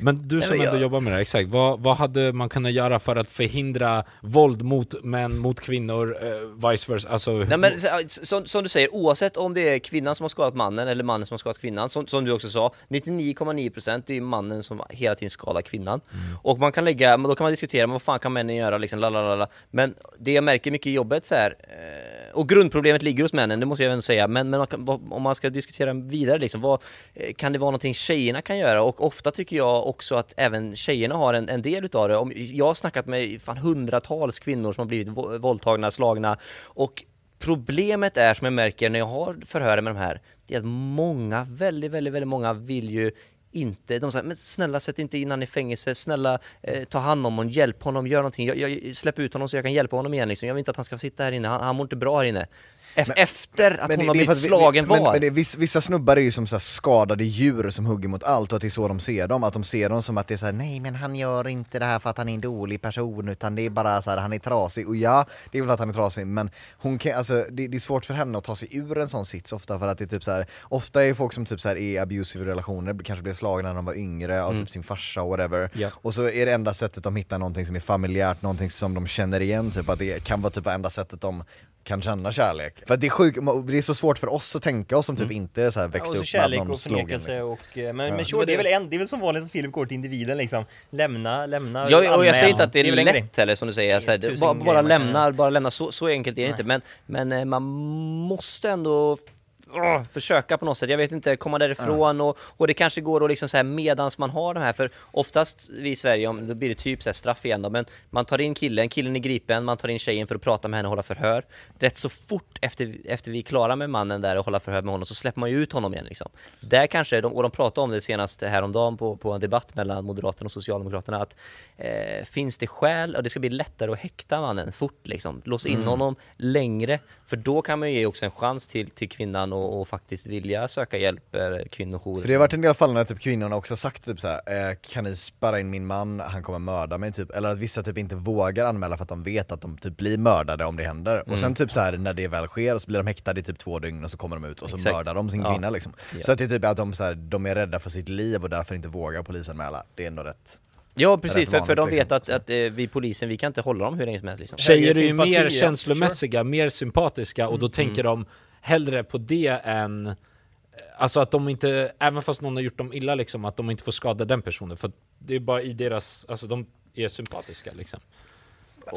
Men du som men jag- ändå jobbar med det här, exakt. Vad, vad hade man kunnat göra för att förhindra våld mot män, mot kvinnor, eh, vice versa? Alltså, Nej men så- som, som du säger, oavsett om det är kvinnan som har skadat mannen eller mannen som har skadat kvinnan, som, som du också sa, 99,9% det är mannen som hela tiden skadar kvinnan. Och man kan lägga, men då kan man diskutera, men vad fan kan männen göra liksom, lalalala. Men det jag märker mycket i jobbet så här, eh, och grundproblemet ligger hos männen, det måste jag även säga, men, men man kan, om man ska diskutera vidare liksom, vad, eh, kan det vara någonting tjejerna kan göra? Och ofta tycker jag också att även tjejerna har en, en del utav det. Om, jag har snackat med fan hundratals kvinnor som har blivit våldtagna, slagna och Problemet är som jag märker när jag har förhör med de här, det är att många, väldigt, väldigt, väldigt många vill ju inte, de säger men snälla sätt inte in han i fängelse, snälla eh, ta hand om honom, hjälp honom, gör någonting, jag, jag, släpp ut honom så jag kan hjälpa honom igen liksom. jag vill inte att han ska sitta här inne, han, han mår inte bra här inne. Ef- efter att Men hon det- har blivit att vi- slagen men, var. men det, Vissa snubbar är ju som så skadade djur som hugger mot allt och att det är så de ser dem, att de ser dem som att det är så här: nej men han gör inte det här för att han är en dålig person utan det är bara så här, han är trasig och ja, det är väl att han är trasig men hon kan, alltså det, det är svårt för henne att ta sig ur en sån sits ofta för att det är typ så här, ofta är folk som typ så här är i abusive relationer, kanske blev slagna när de var yngre av typ sin farsa och whatever Ja. och så är det enda sättet de hittar någonting som är familjärt, någonting som de känner igen, typ att det kan vara typ enda sättet de kan känna kärlek. För det är sjukt, det är så svårt för oss att tänka oss som typ inte så här Ja, växte och så upp med kärlek någon och slogan. Liksom. och... eh, Men, Ja. men sure, det är väl en, det är väl som vanligt att film går till individen liksom. Lämna, lämna, Ja, och jag säger inte att det är, en grej. lätt heller som du säger, så här, bara, bara lämna, bara lämna, så, så enkelt är det inte men, men eh, man måste ändå åh, försöka på något sätt, jag vet inte, komma därifrån och, och det kanske går att liksom så här medans man har de här, för oftast vi i Sverige, om, då blir det typ så här straff igen då, men man tar in killen, killen är gripen, man tar in tjejen för att prata med henne och hålla förhör. Rätt så fort efter, efter vi är klara med mannen där och hålla förhör med honom så släpper man ju ut honom igen liksom. Där kanske, de, och de pratade om det senast häromdagen på, på en debatt mellan Moderaterna och Socialdemokraterna, att eh, finns det skäl, och det ska bli lättare att häkta mannen fort liksom, låsa in honom längre, för då kan man ju ge också en chans till, till kvinnan och, och faktiskt vilja söka hjälp, eh, kvinnojour. För det har varit en del fall när typ kvinnorna också sagt typ såhär, eh, kan ni spärra in min man, han kommer mörda mig typ, eller att vissa typ inte vågar anmäla för att de vet att de typ blir mördade om det händer. Och sen typ så här när det väl sker så blir de häktade i typ två dygn och så kommer de ut och så Exakt. mördar de sin Ja. kvinna liksom. Ja. Så att det är typ att de, så här, de är rädda för sitt liv och därför inte vågar polisanmäla. Det är ändå rätt. Ja precis, för, för de vet liksom. att, att eh, vi polisen, vi kan inte hålla dem hur länge som helst liksom. Tjejer är ju mer känslomässiga, mer sympatiska och då tänker de hellre på det än eh, Alltså att de inte, även fast någon har gjort dem illa liksom, att de inte får skada den personen. För det är bara i deras, alltså de är sympatiska liksom.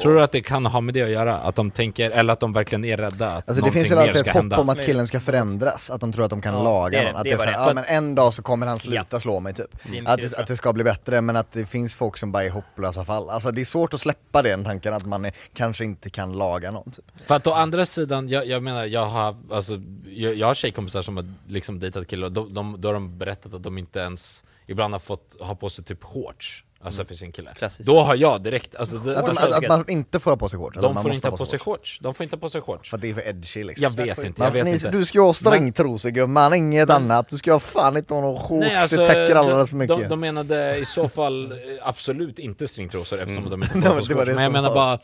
Tror du att det kan ha med det att göra? Att de tänker, eller att de verkligen är rädda att Alltså det finns väl alltid ett hopp hända? om att killen ska förändras, att de tror att de kan Ja, laga det det. Att Det det är var så det. här, För ja men en dag så kommer han sluta slå mig typ. Det Att det, att det ska bli bättre, men att det finns folk som bara är hopplösa fall. Alltså det är svårt att släppa den tanken att man är, kanske inte kan laga någon typ. För att å andra sidan, jag, jag menar, jag har, alltså, jag, jag har tjejkompisar som har liksom dejtat killar de, de, då har de berättat att de inte ens ibland har fått ha på sig typ shorts, alltså för sin kille. Klassiskt. Då har jag direkt, alltså, det, Att, de, alltså, att, att man inte får ha på sig shorts, de får inte ha på sig shorts. De får inte ha på sig shorts. För att det är för edgy liksom. Jag vet inte, jag Man, vet ni, inte. Du ska ju ha stringtrosor gumman, inget annat. Du ska ha fan inte ha någon shorts, Nej, alltså, det täcker alldeles för de, mycket. de, de menade i så fall eh, absolut inte stringtrosor eftersom de inte får ha men på sig shorts. Men jag menar var- bara,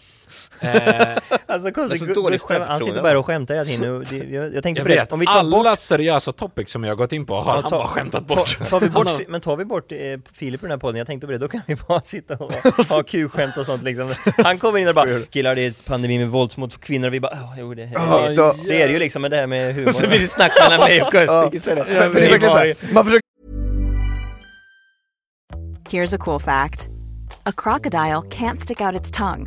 eh, Alltså konstigt, Det är så dåligt Gustav, han sitter bara och skämtar hela tiden jag, jag tänkte jag på det, vet, om vi tar alla bort seriösa topics som jag har gått in på har han bara skämtat Ta, bort. men tar vi bort eh, Filip i den här podden, jag tänkte på det, då kan vi bara sitta och ha kul-skämt och sånt liksom. Han kommer in och bara 'Killar det är pandemi med våld mot kvinnor' och vi bara "Ja, jo det, Ja, det, då- det är det ju liksom med det här med humor. Och så blir det snack mellan mig och Kustik istället. för, för det är verkligen såhär, man försöker Here's a cool fact. A crocodile can't stick out its tongue.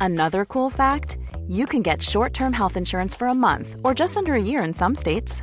Another cool fact you can get short term health insurance for a month or just under a year in some states.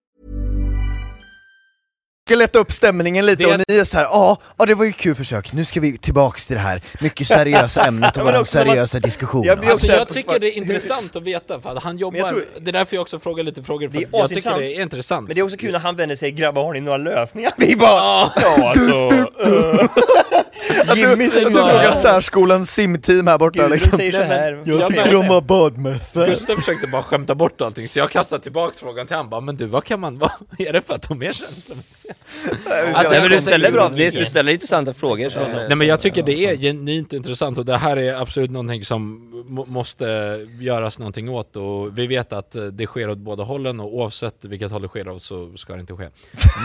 Lätta upp stämningen lite Det- och ni är så här, ja, ja det var ju kul försök, nu ska vi tillbaks till det här mycket seriösa ämnet och också när man- seriösa diskussion. Jag Alltså jag tycker det är intressant att veta, för att han jobbar, tror- det är därför jag också frågar lite frågor, för Det jag tycker det är intressant. Men det är också kul när han vänder sig 'Grabbar har ni några lösningar?' Vi bara 'Ja alltså' Att du, Jimmy att du frågar särskolans simteam här borta Gudrun liksom. säger så här Jag Ja, tycker om att badmössa. Gustav försökte bara skämta bort allting, så jag kastade tillbaks frågan till honom, bara, men du vad kan man, vad är det för att de är känslomässiga? Alltså, men du ställer bra, du ställer intressanta frågor så, Nej men jag tycker det är genuint intressant och det här är absolut någonting som måste göras någonting åt och vi vet att eh, det sker åt båda hållen och oavsett vilket håll det sker av så ska det inte ske.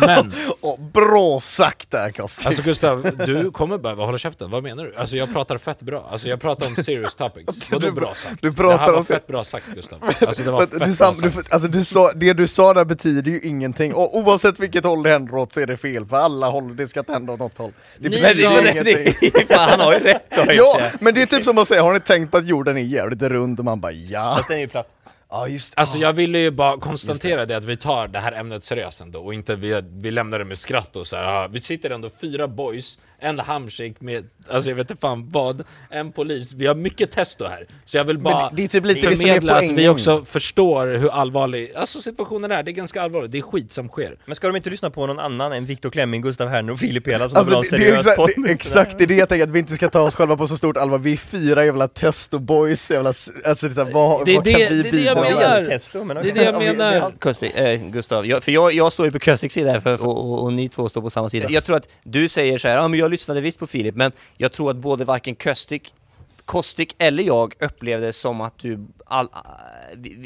Men, Åh, bra sagt där Kostik. alltså Gustav, du kommer behöva hålla käften, vad menar du? Alltså jag pratar fett bra, alltså jag pratar om serious topics, vadå bra sagt? du pratar det här var om- fett bra sagt Gustav, alltså det var fett du, bra sam, sagt. du, alltså du sa, det du sa där betyder ju ingenting, och oavsett vilket håll det händer åt så är det fel, för alla håll, det ska inte hända åt något håll. Det betyder sa- det, ingenting. det, fan, han har ju rätt då Ja, men det är typ som att säga, har ni tänkt på att jorden är jävligt rund? Och man bara ja. Fast den är ju platt Ja just Alltså ah. jag ville ju bara konstatera det. att vi tar det här ämnet seriöst ändå och inte vi, vi lämnar det med skratt och så här. ah, Vi sitter ändå fyra boys, en handshake med, alltså jag vet inte fan vad, en polis. Vi har mycket testo här. Så jag vill bara Men det är typ lite det som är förmedla att vi också förstår hur allvarlig, alltså situationen är. Det är ganska allvarligt, det är skit som sker. Men ska de inte lyssna på någon annan än Viktor Klemming, Gustav Herner och Filip Hela som Alltså det, det, är podd? det, exakt, det är det jag tänker, att vi inte ska ta oss själva på så stort allvar, vi är fyra jävla testo-boys, jävla, alltså det är så här, vad, Det vad det- kan vi det är det jag bidra Ja, med? menar. testo, men Det är det jag menar. Kustig, eh, Gustav, jag, för jag, jag står ju på Kustiks sida här för, och, och, och ni två står på samma sida. Jag tror att du säger så här, ja men jag lyssnade visst på Filip, men jag tror att både varken Köstik Kostik eller jag upplevde det som att du, all,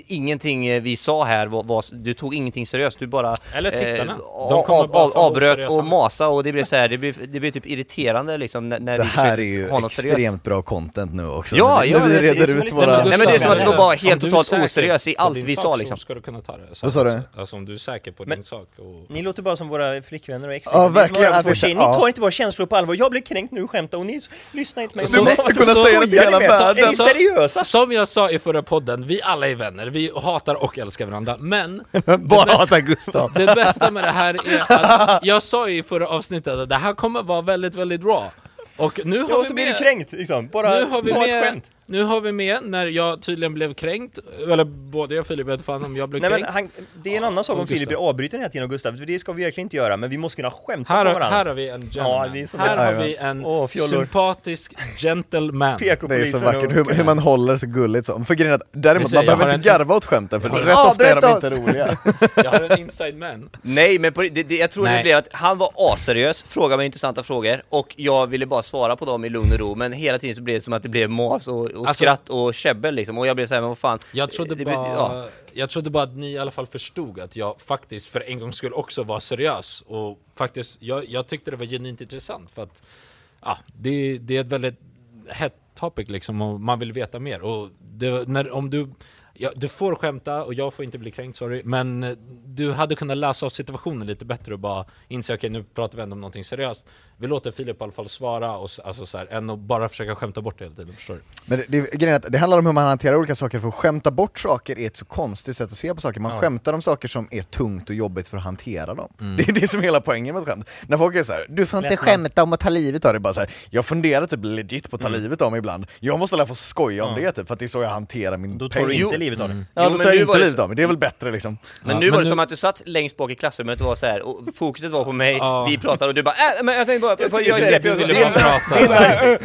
ingenting eh, vi sa här var, var, du tog ingenting seriöst, du bara Eller tittarna. eh, De kommer av, bara av, få avbröt oseriösa och masa och det blev så här, det blev, det blev typ irriterande liksom när, när Det vi här är ju något seriöst. extremt bra content nu också, Ja, ja, det ser reder ut våra... Nej, men det är som att du var om helt totalt oseriös i allt vi sa liksom. ska du kunna ta det Vad sa du? Alltså om du är säker på Men- din sak och... Ni låter bara som våra flickvänner och ex Ja, verkligen, det-. Ni tar inte våra känslor på allvar, jag blir kränkt nu och skämtar och ni lyssnar inte på mig. Du måste kunna så- säga det till hela världen. Är ni seriösa? Som jag sa i förra podden, vi alla är vänner, vi hatar och älskar varandra, men Bara det, bästa, hata Gustav. det bästa med det här är att jag sa ju i förra avsnittet att det här kommer vara väldigt, väldigt bra. Och nu har Ja, och vi så blir med... du kränkt liksom. Bara Nu har, vi ta ett skämt. Nu har vi med när jag tydligen blev kränkt, eller både jag och Filip vet fan om jag blev Nej men kränkt. han, det är en annan sak och om Filip blir avbruten hela tiden av Gustav, för det ska vi verkligen inte göra, men vi måste kunna skämta Här på har, varandra. här har vi en gentleman. Ja, det här har vi en Åh, sympatisk gentleman. Det är så vackert, och- hur, hur man håller så gulligt så. För grejen är att, däremot, man behöver inte en- garva åt skämten, för rätt ofta är de inte roliga. Jag har en inside man. Nej men på, det, det, jag tror det Nej. blev att han var aseriös, frågade mig intressanta frågor och jag ville bara svara på dem i lugn och ro men hela tiden så blev det som att det blev mas och, och Alltså- skratt och käbbel liksom. Och jag blev såhär men vad fan. Jag trodde, det blev- bara, ja. jag trodde bara att ni i alla fall förstod att jag faktiskt för en gång skulle också vara seriös. Och faktiskt, jag, jag tyckte det var genuint intressant för att ja, det, det är ett väldigt hett topic liksom och man vill veta mer. Och det, när, om du Ja, du får skämta och jag får inte bli kränkt, sorry, men eh, du hade kunnat läsa av situationen lite bättre och bara inse okej nu pratar vi ändå om någonting seriöst. Vi låter Filip i alla fall svara, och, alltså, så här, än att bara försöka skämta bort det hela tiden, förstår du? Men det, det, grejen är att det handlar om hur man hanterar olika saker, för att skämta bort saker är ett så konstigt sätt att se på saker. Man skämtar om saker som är tungt och jobbigt för att hantera dem. Det är det som är hela poängen med ett skämt. När folk är så här, du får inte Lättnad. skämta om att ta livet av dig, bara så här, jag funderar typ legit på att ta livet av mig ibland. Jag måste lära få skoja om det typ, för att det är så jag hanterar min Då tar du pain. Livet av det. Ja, Jo, då men tar jag nu inte var det livet så- av mig, det är väl bättre liksom. Men Ja, nu var men det som nu- att du satt längst bak i klassrummet och var så här och fokuset var på mig, Ja. vi pratade och du bara äh, men jag tänkte bara, jag, jag, säga jag, att du ville bara prata.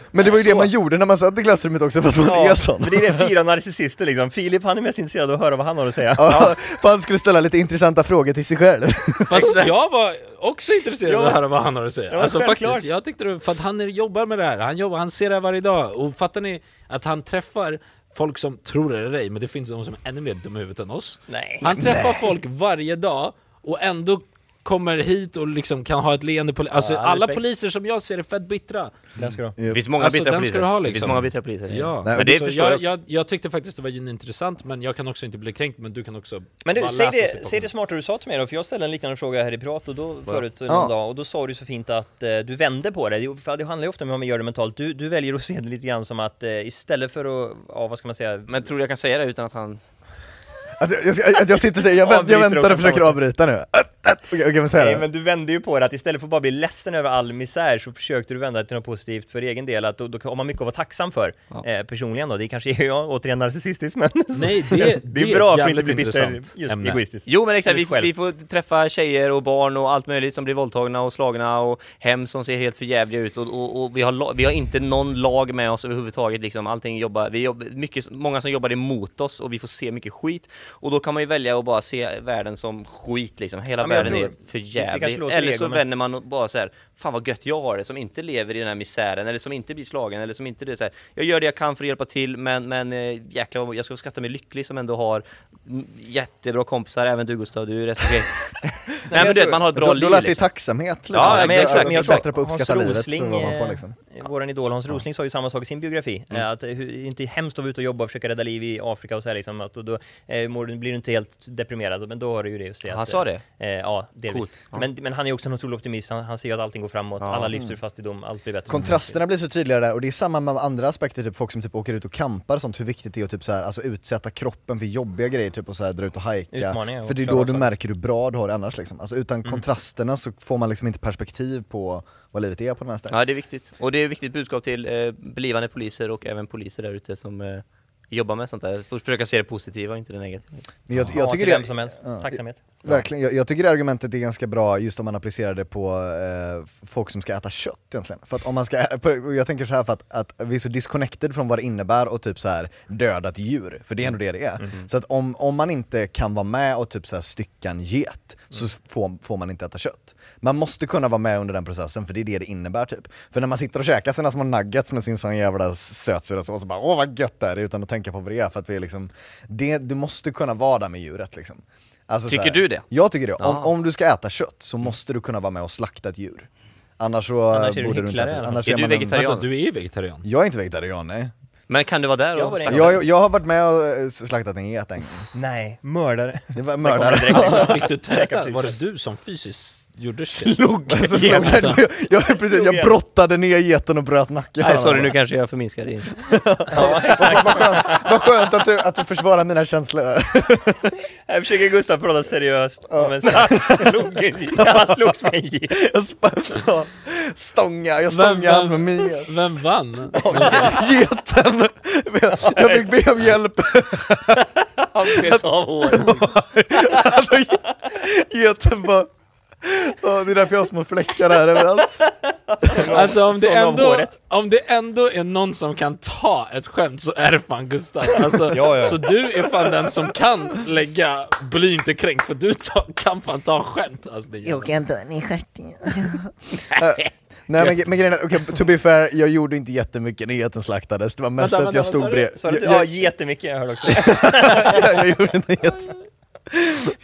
Men det var ju det man gjorde när man satt i klassrummet också, fast man är sån. men det är det fyra narcissister liksom. Filip han är mest intresserad av att höra vad han har att säga. Ja, för han skulle ställa lite intressanta frågor till sig själv. Fast jag var också intresserad av att höra vad han har att säga. Ja, alltså självklart. faktiskt, jag tyckte det, för att han är- jobbar med det här, han jobbar, han ser det här varje dag. Och fattar ni att han träffar folk som tror det eller ej, men det finns de som är ännu mer dumma i huvudet än oss. Nej. Han träffar folk varje dag och ändå kommer hit och liksom kan ha ett leende på... Alltså Ja, alla respekt. poliser som jag ser är fett bittra. Den ska du ha. det finns många Alltså, bittra poliser. ska du ha, Det finns liksom. många bittra poliser. Ja, Nej, men det så förstår jag jag, jag, jag tyckte faktiskt det var intressant, men jag kan också inte bli kränkt, men du kan också Men du, säg det, säg det smarta du sa till mig då, för jag ställde en liknande fråga här i prat och då, förut Ja. någon dag, och då sa du så fint att eh, du vände på det. För det handlar ju ofta om hur man gör det mentalt. Du, du väljer att se det lite grann som att eh, istället för att, ja vad ska man säga, Men tror du jag kan säga det utan att han... Att jag, jag, att jag sitter och säger, jag, vänt, jag väntar och försöker avbryta nu. Okej, okay, men säga Nej det. men du vände ju på det att istället för att bara bli ledsen över all misär så försökte du vända det till något positivt för egen del, att då, då har man mycket att vara tacksam för Ja. eh, personligen då. Det kanske är jag återigen narcissistisk men Nej, det, det är ett bra för att inte bli bitter, just ämne. egoistisk. Jo men exakt, vi, vi får träffa tjejer och barn och allt möjligt som blir våldtagna och slagna och hem som ser helt förjävliga ut och, och, och vi, har, vi har inte någon lag med oss överhuvudtaget liksom, allting jobbar, vi jobbar, mycket, många som jobbar emot oss och vi får se mycket skit och då kan man ju välja att bara se världen som skit liksom, hela Ja, världen tror- är för jävlig. Eller så men- vänder man och bara så här, fan vad gött jag har det som inte lever i den här misären eller som inte blir slagen eller som inte det är så här, jag gör det jag kan för att hjälpa till men, men eh, jäklar jag ska skatta mig lycklig som ändå har jättebra kompisar, även du Gustav, du är rätt okej. Nej men du vet, man har ett bra då, liv då lät det i liksom. tacksamhet lite. Ja, Men exakt, jag- men jag bättre på att Hans uppskatta livet för Rosling, vad man får liksom. Vår idol Hans Rosling sa ju samma sak i sin biografi, Mm. eh, att hur, inte hemskt att vara ute och jobba och försöka rädda liv i Afrika och så här liksom, att, och då eh, mår, du- blir du inte helt deprimerad, men då har du ju det just det Han att, sa det? Eh, ja, delvis. Coolt. Ja. Men, men han är också en otrolig optimist, han, han ser ju att allting går framåt, Ja. alla livs ur fattigdom, allt blir bättre. Kontrasterna blir så tydliga där och det är samma med andra aspekter, typ folk som typ åker ut och campar och sånt, hur viktigt det är att typ så här, alltså utsätta kroppen för jobbiga grejer, typ och så här, dra ut och hajka. För det är då du märker hur bra du har det annars liksom. Alltså utan Mm. kontrasterna så får man liksom inte perspektiv på vad livet är på den här stället. Ja det är viktigt, och det är ett viktigt budskap till eh, blivande poliser och även poliser där ute som eh, jobbar med sånt där. Försöka se det positiva och inte det negativa. Men jag, jag Ja, tycker till det, vem som helst, ja, tacksamhet. Verkligen, jag, jag tycker det argumentet är ganska bra just om man applicerar det på eh, folk som ska äta kött egentligen. För att om man ska, jag tänker så här för att, att vi är så disconnected från vad det innebär och typ så här döda ett djur, för det är ändå det det är. Mm. Så att om, om man inte kan vara med och typ så här stycka en get så Mm. får, får man inte äta kött. Man måste kunna vara med under den processen för det är det det innebär typ. För när man sitter och käkar sina små nuggets med sin sån jävla sötsura sås så bara åh vad gött det är utan att tänka på vad det är för att vi är liksom, det, du måste kunna vara där med djuret liksom. Alltså så Tycker här- du det? Jag tycker det. Om, Ja. Om du ska äta kött så måste du kunna vara med och slakta ett djur. Annars så Annars är du borde du inte hycklare i alla äta fall. annars Är du en- vegetarian? Vänta, du är vegetarian? Jag är inte vegetarian nej. Men kan du vara där Jag och snacka? Jag, jag har varit med och eh, slaktat en get en gång. Nej, mördare. Det var mördare. Fick du testa? Var det du som fysiskt gjorde det? Slog! Så slog jag, alltså. jag, jag, precis, Slog jag brottade ner geten och bröt nacken Nej sorry nu kanske jag förminskar din. vad, vad, skönt, vad skönt att du, att du försvarar mina känslor här. Här försöker Gustav prata seriöst om en han slog en Han slogs med en get. Jag ja, stånga, jag stångade han med min get. Vem vann? Geten! Jag, jag fick be om hjälp. Han bet av håret. Alltså, Geten bara... Ja, det är därför jag har små fläckar här överallt. Alltså om det, ändå, om det ändå är någon som kan ta ett skämt så är det fan Gustav alltså, Ja, ja. Så du är fan den som kan lägga bli inte kränkt för du ta, kan fan ta skämt alltså, det jävla- kan ta den i stjärten. Nej men, men grejen är, okay, to be fair, jag gjorde inte jättemycket när geten slaktades, det var mest Vänta, att vänta, jag stod bredvid. Jag, Ja, jag, jättemycket, jag hörde också jag, jag gjorde inte jättemycket.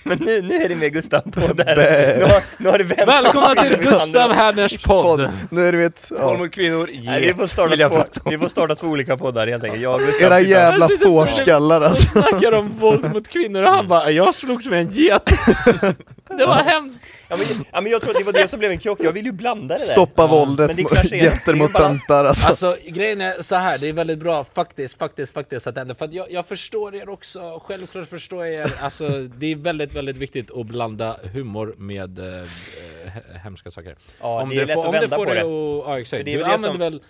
Men nu, nu är det med Gustav på där. Nu har, nu har det vänt. Välkomna till Gustav Herners podd! Nu är det vet, Våld ja. mot kvinnor, Nej, vi, får get. starta två, vi får starta två olika poddar helt enkelt. Jag och Gustav Era jävla fårskallar alltså. snackar om våld mot kvinnor och han bara 'Jag slogs med en get' Det var hemskt! Ja men, ja men jag tror att det var det som blev en krock, jag vill ju blanda det där. Stoppa våldet, men det mot- töntar alltså. Alltså grejen är så här, det är väldigt bra faktiskt, faktiskt, faktiskt att det händer. För att jag, jag förstår er också, självklart förstår jag er. Alltså det är väldigt, väldigt viktigt att blanda humor med eh, he- hemska saker. Ja, det är lätt får, att om det vända får på det det. och, ja exakt. Det är Du använder som- väl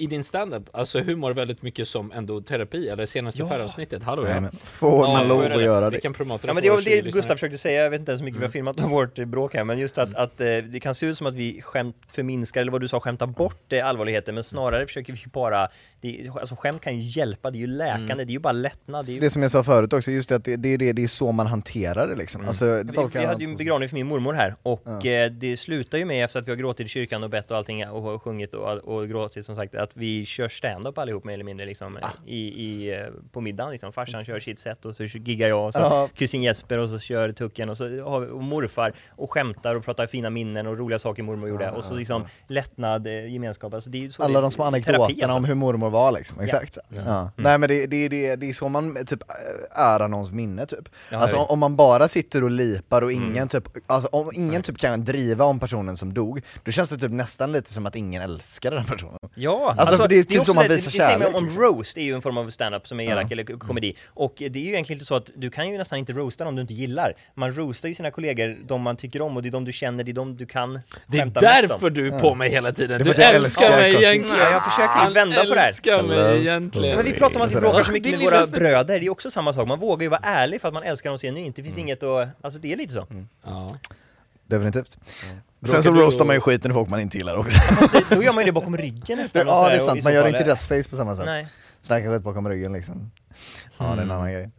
i din standup, alltså humor väldigt mycket som ändå terapi, eller senaste förra avsnittet, hallå ja. Nej, men får Ja, man lov det. att göra Vi det? kan promota Ja men det var 20 det lyssnare. Gustav försökte säga, jag vet inte ens hur mycket vi Mm. har filmat om vårt bråk här, men just att, att eh, det kan se ut som att vi skämt förminskar, eller vad du sa, skämtar bort eh, allvarligheten, men snarare försöker vi bara, det, alltså skämt kan ju hjälpa, det är ju läkande, Mm. det är ju bara lättnad, det är ju Det som jag sa förut också, just det att det, det, är det, det är så man hanterar det liksom. Alltså, det Vi, vi jag hade ju en begravning för min mormor här och eh, det slutar ju med efter att vi har gråtit i kyrkan och bett och allting och har sjungit och, och gråtit som sagt att vi kör stand-up allihop mer eller mindre liksom Ah. i, i, eh, på middagen liksom. Farsan kör sitt sätt och så giggar jag och så Ja. kusin Jesper och så kör Tucken och så har och morfar och skämtar och pratar fina minnen och roliga saker mormor gjorde och så liksom lättnad, eh, gemenskap, alltså det är så Alla det, de små anekdoterna alltså. om hur mormor var liksom, exakt. Ja. Nej men det, det, det, det är så man typ ärar någons minne typ. Ja, alltså ja, om, om man bara sitter och lipar och ingen typ, alltså om ingen typ kan driva om personen som dog, då känns det typ nästan lite som att ingen älskar den personen. Ja, Alltså, för det är typ så man det- visar det säger man kärlek, om liksom. roast, är ju en form av stand-up som är elak Ja. eller k- komedi. Och det är ju egentligen inte så att du kan ju nästan inte roasta någon du inte gillar. Man roastar ju sina kollegor, de man tycker om och det är de du känner, det är de du kan Det är skämta mest om. därför du är på mig hela tiden, Det är du älskar mig egentligen! Jag försöker vända på det här. älskar mig egentligen! Men vi pratar om att vi Det är bråkar så det. mycket Det med är våra bröder, det är ju också samma sak. Man vågar ju vara ärlig för att man älskar dem genuint. Det finns inget att, alltså det är lite så. Ja. Definitivt. Sen så roastar man ju skiten i folk man inte gillar också. Det, då gör man ju det bakom ryggen nästan. ja det är i sant, man gör fall- inte dödsface på samma sätt. Nej. Snacka skit bakom ryggen liksom. Ja det är en annan grej.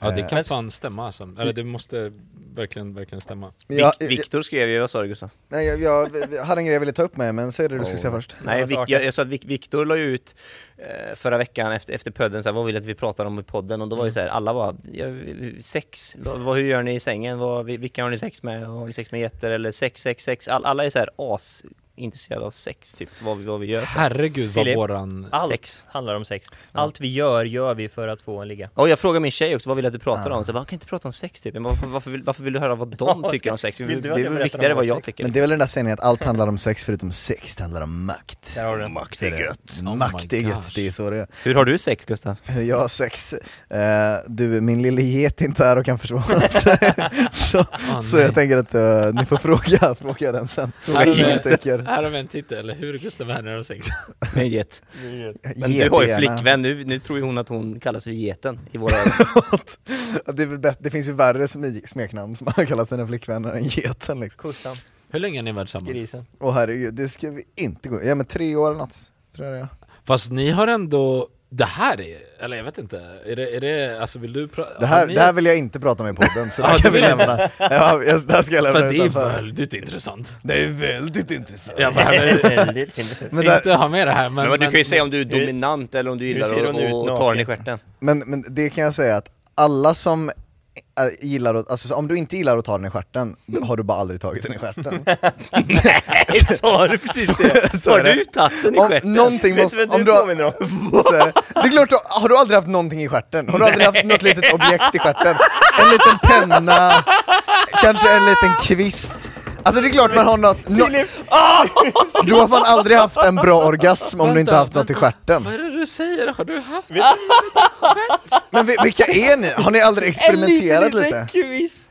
Ja det Eh, kan fan stämma alltså, eller det måste verkligen, verkligen stämma Jag, Vik- Viktor skrev ju, vad sa du Gustav? nej, jag, jag, jag hade en grej jag ville ta upp med men säg det du ska säga först. Nej, Vik- jag, jag sa att Vik- Viktor la ut eh, förra veckan efter, efter podden, så här, vad vill att vi pratar om i podden? Och då var ju så här, alla ja, sex, vad, vad, hur gör ni i sängen? Vad, vilka har ni sex med? Har ni sex med getter? Eller sex, sex, sex? All, alla är så här as intresserad av sex, typ vad vi, vad vi gör. Herregud vad Filip, våran... Allt Sex. handlar om sex. Allt vi gör, gör vi för att få en ligga. Och jag frågar min tjej också, vad vill du att du pratar om? Så jag bara, kan inte prata om sex typ? Men varför, varför, vill, varför vill du höra vad de Ja, tycker om sex? Det vill jag är väl viktigare vad jag sex? tycker. Men det är väl den där sägningen att allt handlar om sex förutom sex, det handlar om makt. Där har du den. Makt är gött. Oh Makt är gött, det är så det är. Hur har du sex Gustav? Jag har sex, eh, du min lille get är inte här och kan försvara sig. så, så nej. jag tänker att eh, ni får fråga, fråga den sen. Fråga hur ni tänker. Här har vi en titel, hur Gustav Werner har sex. Med get. Men du har ju flickvän, nu, nu tror ju hon att hon kallas för geten i våra det, är det finns ju värre smeknamn som man har kallat sina flickvänner än geten liksom. Kossan, Hur länge har ni varit tillsammans? grisen. Åh herregud, det ska vi inte gå Ja men tre år eller något, tror jag det är. Fast ni har ändå, det här är, eller jag vet inte, är det, är det alltså vill du prata? Det här, det här vill jag inte prata om i podden, så det Ja, här kan vi lämna. Ja, jag, det här ska jag lämna För det är väldigt intressant. Det är väldigt intressant. Jag behöver Väldigt intressant. Men, där, inte ha med det här men... Men, du kan ju säga om du är dominant eller om du gillar att ta den i stjärten. men, men det kan jag säga att alla som gillar att, alltså så om du inte gillar att ta den i stjärten, då har du bara aldrig tagit den i stjärten. Nej, sa du precis det? så Har du tagit den i Om stjärten? Vet måste, du vad om du påminner om? så är det. det är klart, har du aldrig haft någonting i stjärten? Har du aldrig haft något litet objekt i stjärten? En liten penna, kanske en liten kvist? Alltså det är klart man har något, nå- du har fan aldrig haft en bra orgasm om du inte Vänta, haft något i vänta. stjärten. Vad är det du säger? Har du haft Men vi- vilka är ni? Har ni aldrig experimenterat lite? kvist! En sån- Vänta,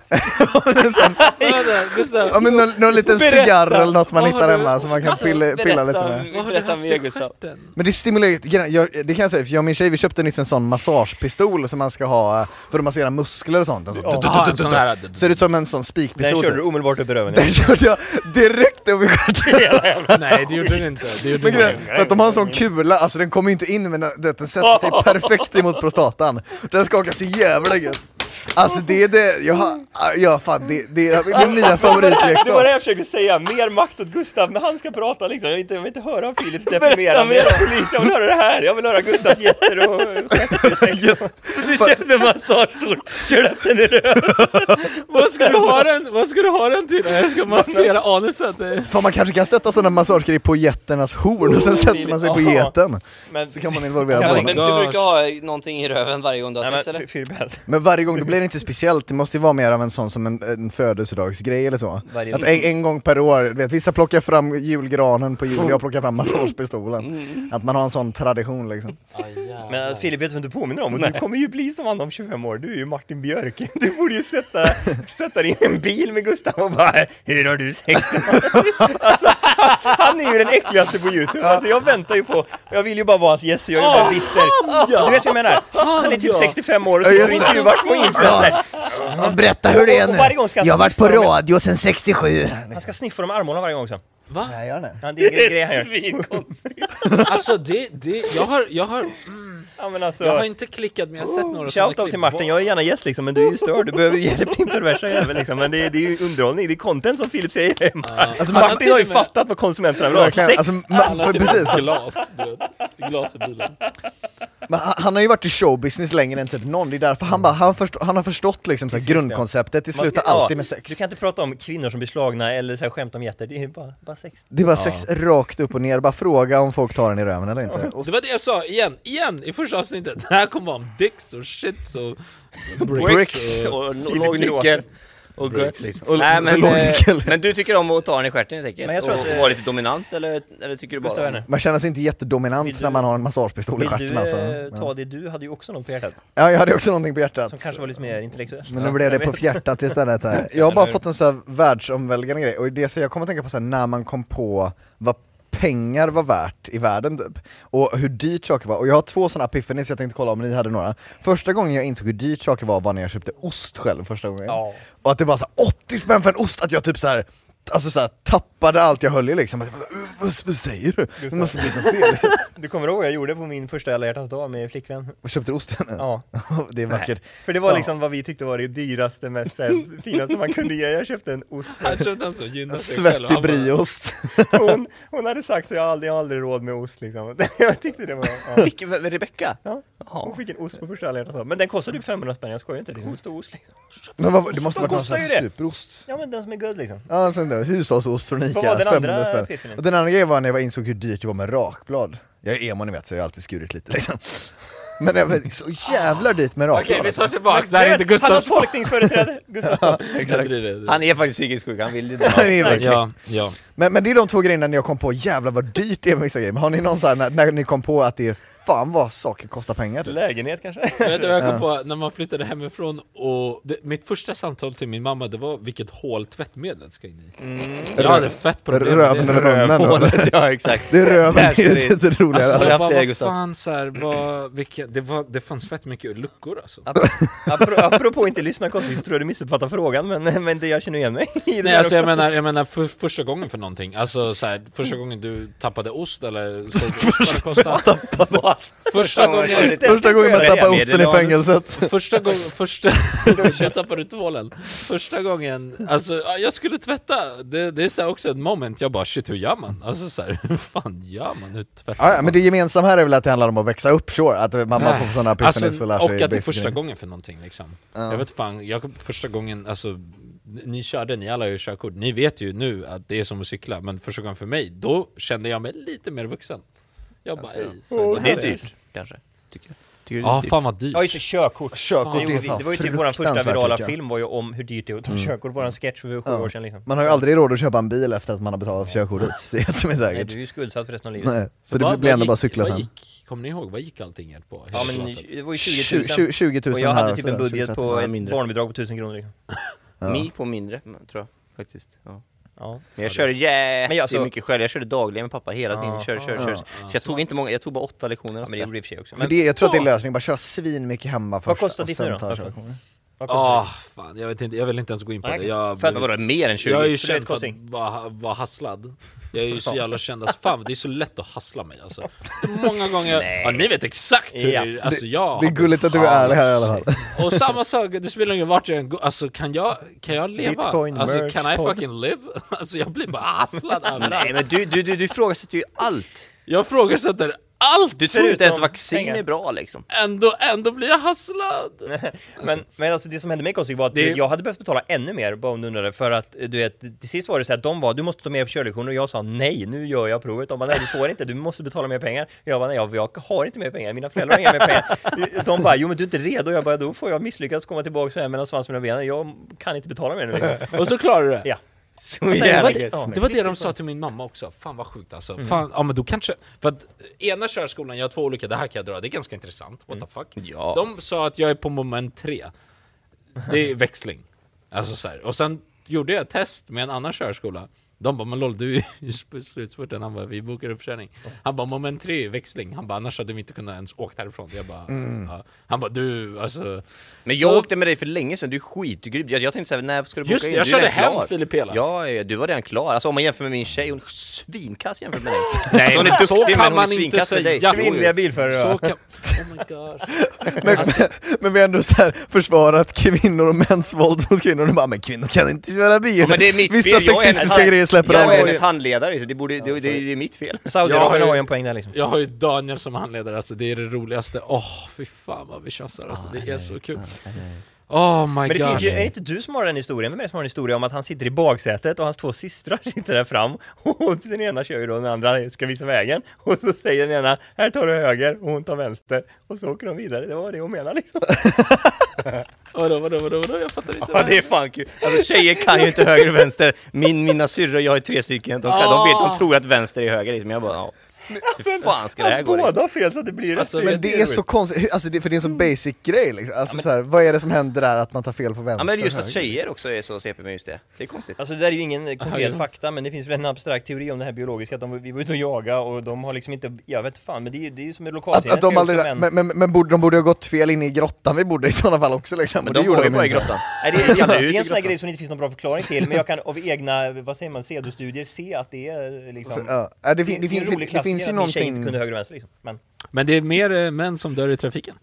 Gustav, Ja men någon, någon liten Berätta. cigarr eller något man hittar du- hemma som man kan pilla, pilla lite med. vad har du haft i stjärten? Men det stimulerar jag, det kan jag säga, för jag och min tjej vi köpte nyss en sån massagepistol som man ska ha eh, för att massera muskler och sånt. En sån. Jaha, en sån. Ser ut som en sån Den spikpistol körde du typ. omedelbart upp i röven. Den körde jag direkt upp i stjärten. Nej det gjorde den inte, det gjorde Men den för att de har en sån kula, alltså den kommer ju inte in men den, den sätter sig perfekt emot prostatan. Den skakar så jävla gött. Alltså det är det, jag har, ja fan det, det är min nya Det var favoritleksak. det jag försökte säga, mer makt åt Gustav, men han ska prata liksom. Jag vill inte, jag vill inte höra Philips deprimerande polis, jag vill höra det här, jag vill höra Gustavs jätter och stjärtsex. Du köpte massagestol, kör upp den i röven! Vad ska du ha den, vad ska du ha den till? Jag ska massera anuset. För man kanske kan sätta sådana massagegrejer på getternas horn och sen sätter man sig på Ja. geten. Men, Så kan man involvera man- du brukar ha någonting i röven varje gång du har sex eller? Men varje gång, då blir det inte speciellt, det måste ju vara mer av en sån som en, en födelsedagsgrej eller så. Varje- Att en, en gång per år, du vet, vissa plockar fram julgranen på jul, jag plockar fram massagepistolen. Att man har en sån tradition liksom. Men Filip, vet du vem du påminner om? Och du kommer ju bli som han om 25 år, du är ju Martin Björk. Du borde ju sätta, sätta dig i en bil med Gustav och bara Hur har du sex? alltså, han, han är ju den äckligaste på youtube, alltså jag väntar ju på, jag vill ju bara vara hans gäst, jag är ju bara bitter. Du vet vad jag menar? Han är typ 65 år och Ja, sitter just och små influencers. Berätta hur det är Och varje gång ska han Jag har varit på sniffa dem. radio sedan 67. Han ska sniffa dem i armhålan varje gång också. Va? Nej, gör det. Ja, det är en grej han gör. svinkonstigt! Alltså det, det, jag har, jag har, Ja, men alltså, jag har inte klickat men jag har sett några sådana Shoutout till Martin, jag är gärna gäst liksom, men du är ju störd, du behöver ju hjälp din perversa jävel liksom, men det är, det är ju underhållning, det är content som Filip säger. Alltså, Martin har ju med- fattat vad konsumenterna vill ha, sex! alltså, ma- Alla för, till precis, för, glas. Glas i bilen. men han han har ju varit i showbusiness längre än typ någon, det är därför han, bara, han, förstå, han har förstått liksom, så här, Precis, ja. grundkonceptet, det Man slutar ja, alltid med sex. Du kan inte prata om kvinnor som blir slagna eller så här, skämt om jätter, det är bara, bara sex. Det är bara sex rakt upp och ner, bara fråga om folk tar den i röven eller inte. Och Det var det jag sa igen, igen i första avsnittet. Det här kommer vara om dicks och shits och Bricks. och... Och Filip låg nyckel och gött liksom. Och- Nej, men, eh, men du tycker om att ta den i stjärten helt enkelt? Men jag tror och, att, och eh, vara lite dominant eller, eller tycker du bara... Man känner sig inte jättedominant Vill du- när man har en massagepistol i vill stjärten du alltså. eh, Ja. ta det, du hade ju också något på hjärtat, Ja, jag hade också någonting på hjärtat. som kanske var lite mer intellektuellt. Men nu blev det på fjärtat istället här. Jag har bara fått en så här världsomvälvande grej, och det så jag kommer att tänka på så här, när man kom på vad pengar var värt i världen typ. Och hur dyrt saker var, och jag har två sådana epiphanies jag tänkte kolla om ni hade några. Första gången jag insåg hur dyrt saker var var när jag köpte ost själv första gången. Ja. Och att det var så här 80 spänn för en ost, att jag typ så här Alltså såhär, tappade allt jag höll i liksom, Att jag bara, "Uh, vad, vad säger du? Det måste bli något fel. Du kommer ihåg vad jag gjorde på min första alla hjärtans dag med flickvän? Vad köpte du osten? Ja. det är vackert. För det var liksom vad vi tyckte var det dyraste, mest här, finaste man kunde ge. Jag köpte en ost Han köpte en så gynna sig. Svettig brieost. hon, hon hade sagt så jag har aldrig, jag har aldrig råd med ost liksom. Jag tyckte det var, ja. Vilken, Rebecka? ja. Hon fick en ost på första alla hjärtans dag. Men den kostade typ 500 spänn, jag skojar inte. Liksom. En stor ost liksom. Men vad, det måste varit någon det? superost. Ja men den som är good liksom. Ja, sen då, hushållsost från Ica, Vad var den 500 andra spänn. Och den andra grejen var när jag insåg hur dyrt det var med rakblad. Jag är emo ni vet, så jag har alltid skurit lite liksom. Men det var så jävla dyrt med rakblad Okej, vi tar tillbaka, det här är inte Han har Gustavs tolkningsföreträde! Gustav. Han är faktiskt psykiskt sjuk, han vill det Ja, det är verkligen. Ja, ja. men, men det är de två grejerna när jag kom på, jävlar vad dyrt det är med vissa grejer. Men har ni någon så här, när, när ni kom på att det är fan vad saker kostar pengar typ? Lägenhet kanske? Vet du vad jag kom på? När man flyttade hemifrån och det, mitt första samtal till min mamma det var vilket hål tvättmedlet ska in i. Jag hade fett problem med Röven det. eller munnen då? Rövhålet, ja exakt. Det är röven, det är lite roligare Alltså, alltså. Bara, vad fan så här, vad, vilka, det, var, det fanns fett mycket luckor alltså. Apropå, apropå inte lyssna konstigt så tror jag du missuppfattar frågan men, men det jag känner igen mig i det Nej alltså jag menar, jag menar för, första gången för någonting, alltså så här, första gången du tappade ost eller ost vad det kostade. Första gången, Första gången man tappar osten i fängelset. första gången, första, jag tappade tvålen. Första gången, alltså ja, jag skulle tvätta, det, det är så också ett moment, jag bara shit hur gör man? Alltså så här, hur fan gör man? Hur tvättar Ja, ja, man? men det gemensamma här är väl att det handlar om att växa upp, sure. Att man, man får sådana epiphanies Alltså, och lär och sig att det är första gången för någonting liksom. Ja. Jag vet fan, jag, första gången, alltså ni körde, ni alla har ju körkort, ni vet ju nu att det är som att cykla, men första gången för mig, då kände jag mig lite mer vuxen. Jag bara, ej, så Och det är dyrt, kanske. Tycker jag. Tycker Ja, fan vad dyrt. Ja just det, körkort. Körkort Det, är gjorde vi, fan det var ju typ vår första fruktansvärt virala dyrt, ja. film var ju om hur dyrt det är att ta körkort, våran sketch för sju år sedan liksom. Man har ju aldrig råd att köpa en bil efter att man har betalat för körkortet, det är det som är Nej, du är ju skuldsatt för resten av livet. Nej, så det blir ändå gick- bara cykla sen. Gick, kommer ni ihåg, vad gick allting er på? Ja men Hela det var ju 20 000. 20, 20 000 Och jag här hade typ också, en budget 20 på Ja, ett mindre. barnbidrag på 1000 kronor liksom. Ja. Mi på mindre, tror jag faktiskt. Ja. Ja. Men jag körde jättemycket Men jag så- mycket själv, jag körde dagligen med pappa hela tiden, körde, Ja. körde. Så jag tog inte många, jag tog bara åtta lektioner ja men det gjorde i och för sig också. För Men det, jag tror att det är lösningen, bara köra svin mycket hemma först kostar och ditt nu då? Ah, fan, jag, vet inte, jag vill inte ens gå in på Nej, det. Jag, för att- vadå, mer än 20? jag är ju det är känd för att vara, vara hasslad. Jag är ju så jävla känd, alltså, fan det är så lätt att hassla mig alltså. Det är många gånger, Nej. ja, ni vet exakt hur, Ja. alltså jag Det är har gulligt att du är ärlig här i alla fall. Och samma sak, det spelar ingen vart jag än går, alltså kan jag, kan jag leva? Bitcoin, alltså merch, can I fucking live? Alltså jag blir bara hasslad Nej men du, du, du, du ifrågasätter ju allt! Jag ifrågasätter allt! Du tror inte ens vaccin pengar. är bra liksom. Ändå, ändå blir jag hasslad! Men, men alltså det som hände med Kostik var att Det- jag hade behövt betala ännu mer bara om du undrade för att du vet, till sist var det så att de var du måste ta mer körlektioner och jag sa nej, nu gör jag provet. De bara nej du får inte, du måste betala mer pengar. Jag bara nej, jag, jag har inte mer pengar, mina föräldrar har inga mer pengar. De bara jo men du är inte redo, jag bara då får jag misslyckas komma tillbaka så här mellan svansen och benen, jag kan inte betala mer nu liksom. Och så klarar du det? Ja. Så Det var, jävla det, gött. Ja. det var det de sa till min mamma också, fan vad sjukt alltså. Fan, ja men då kanske, för att ena körskolan, jag har två olika, det här kan jag dra, det är ganska intressant, what the fuck. Ja. De sa att jag är på moment tre, det är växling. Alltså så här. och sen gjorde jag ett test med en annan körskola, de bara 'Men LOL, du är i slutspurten' Han bara 'Vi bokar uppkörning' Han bara 'Moment tre är växling' Han bara 'Annars hade vi inte kunnat ens åkt härifrån' Jag bara ja. Han bara 'Du, alltså' Men jag Så- åkte med dig för länge sedan, du är skitgrym. Jag, jag tänkte såhär, när ska du boka Just in? jag Du körde hem klar. Filip Pelas. Ja, ja, du var redan klar. Alltså om man jämför med min tjej, hon är svinkass jämfört med dig. Nej, Alltså, hon är men så duktig, men kan hon är man inte säga. Kvinnliga bilförare Så kan... Oh my god. Men, men vi har ändå så här försvarat kvinnor och mäns våld mot kvinnor, och bara 'Men kvinnor kan inte köra bil' Ja, men det är mitt Vissa fel, sexistiska grejer släpper Jag är hennes handledare, så det, borde, det, det, det är mitt fel. Jag har Saudiarabien ju- har ju en poäng där liksom. Jag har ju Daniel som handledare, alltså det är det roligaste. Åh, fy fan vad vi tjafsar alltså, det är så kul. Oh my Men det god. finns ju, är det inte du som har den historien? Vem är det som har en historia om att han sitter i baksätet och hans två systrar sitter där fram och den ena kör ju då, den andra ska visa vägen och så säger den ena här tar du höger och hon tar vänster och så åker de vidare. Det var det hon menade liksom. Vadå, vadå, vadå, vadå? Jag fattar inte. Ja det är fan kul. Alltså tjejer kan ju inte höger och vänster. Min, mina syrror, jag har ju tre stycken, de, kan, de, vet, de tror att vänster är höger liksom. Jag bara, ja. Hur fan ska det här gå liksom? Båda har fel så att det blir rätt. Alltså, Men det är så konstigt, alltså det, för det är en så basic grej liksom. Alltså så här, vad är det som händer där att man tar fel på vänster? Ja men just att tjejer också är så CP med just det. Det är konstigt. Alltså det där är ju ingen konkret ja. fakta men det finns väl en abstrakt teori om det här biologiska att de, vi var ute och jaga och de har liksom inte, jag vet fan men det är ju det är ju som Att, lokalsinnet att de vi har aldrig, också men, men, men borde, de borde ha gått fel in i grottan vi bodde i sådana fall också liksom. Men och det de gjorde går ju bara i inte. grottan. Nej, det, är, det, det i är en sån här grej som det inte finns någon bra förklaring till men jag kan av egna, vad säger man, pseudostudier se att det är liksom Så, ja. Ja, det, fin, det, är en fin, rolig det finns ju klassiker att min tjej inte någonting, kunde höger och vänster liksom. Men, Men det är mer eh, män som dör i trafiken.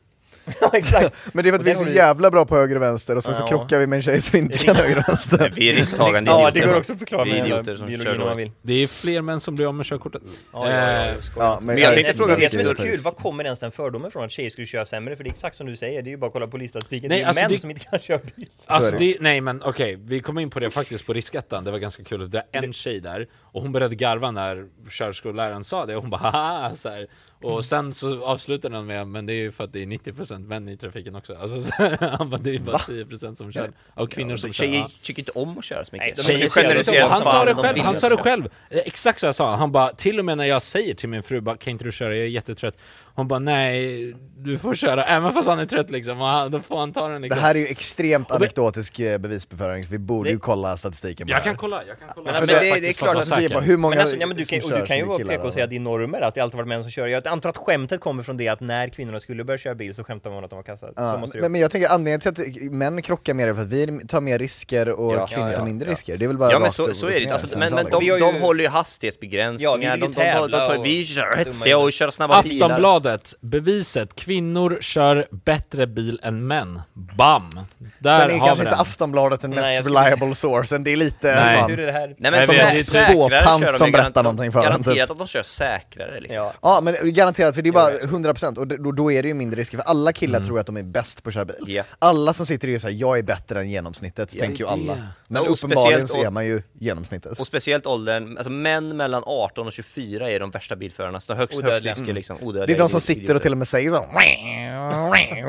ja exakt. men det är för att vi är så jävla bra på höger och vänster och sen så Ja. krockar vi med en tjej som inte kan höger och vänster. Vi är risktagande Ja idioter. det går också att förklara med idioter som biologin kör om man vill. Det är fler män som blir av med körkortet. Ja, ja, ja, Eh. Ja, Men jag tänkte det, fråga det som är så kul, var kommer ens den fördomen från att tjejer skulle köra sämre? För det är exakt som du säger, det är ju bara att kolla på polisstatistiken. Nej, det är alltså män det- som inte kan köra bil. Alltså det. nej men okej, vi kom in på det faktiskt på riskettan, det var ganska kul, det är en tjej där, och hon började garva när körskolläraren sa det, och hon bara haha så här. Och sen så avslutade den med, men det är ju för att det är 90% män i trafiken också, alltså så här, han bara, det är bara 10% som kör, av kvinnor som kör Tjejer ja. tycker inte om att köra så Nej, mycket. de Tjejer är speciella. generaliserar Och han sa det de själv, han sa det själv! Eh, Exakt så jag sa han, han bara till och med när jag säger till min fru bara, kan inte du köra, jag är jättetrött Hon bara nej, du får köra, även fast han är trött liksom, och han, då får han ta den Det liksom här är ju extremt anekdotisk eh, bevisbeföring så vi borde ju Det- kolla statistiken på Jag det här. kan kolla, jag kan kolla Men För alltså, det, det- det är klart att- bara, hur många Men, alltså, ja, men du, kan, och du kan ju vara PK och säga att det är normer, att det alltid varit män som kör. Jag antar att skämtet kommer från det att när kvinnorna skulle börja köra bil så skämtade man att de var kassa. Ja, det men, men jag tänker anledningen till att män krockar mer är för att vi tar mer risker och Ja, kvinnor ja, ja, tar mindre ja. risker. Det är väl bara Ja men så, är det alltså, så men, men de, de ju- håller ju hastighetsbegränsningar, ju de, de, de, de, tar, och- vi kör dumma hetsiga och kör snabba bilar. Aftonbladet, beviset, kvinnor kör bättre bil än män. Bam! Där Sen är har kanske vi inte den. Aftonbladet den Nej, mest jag skulle reliable sourcen, det är lite... Nej. Hur är det här? Nej men Nej, Som sä- säkrare spåtant som berättar någonting för en, Garanterat typ. att de kör säkrare liksom. Ja. Ja men garanterat, för det är bara vet. 100% och då, då är det ju mindre risker, för alla killar tror att de är bäst på att köra bil. Ja. Alla som sitter i och säger jag är bättre än genomsnittet, Ja, tänker ju det är alla. det. Men och uppenbarligen speciellt- så är man ju genomsnittet. Och speciellt åldern, alltså män mellan 18 och 24 är de värsta bilförarna, så högst, högst Odödliga. risker liksom, odödliga Det är de som idioter. sitter och till och med säger så.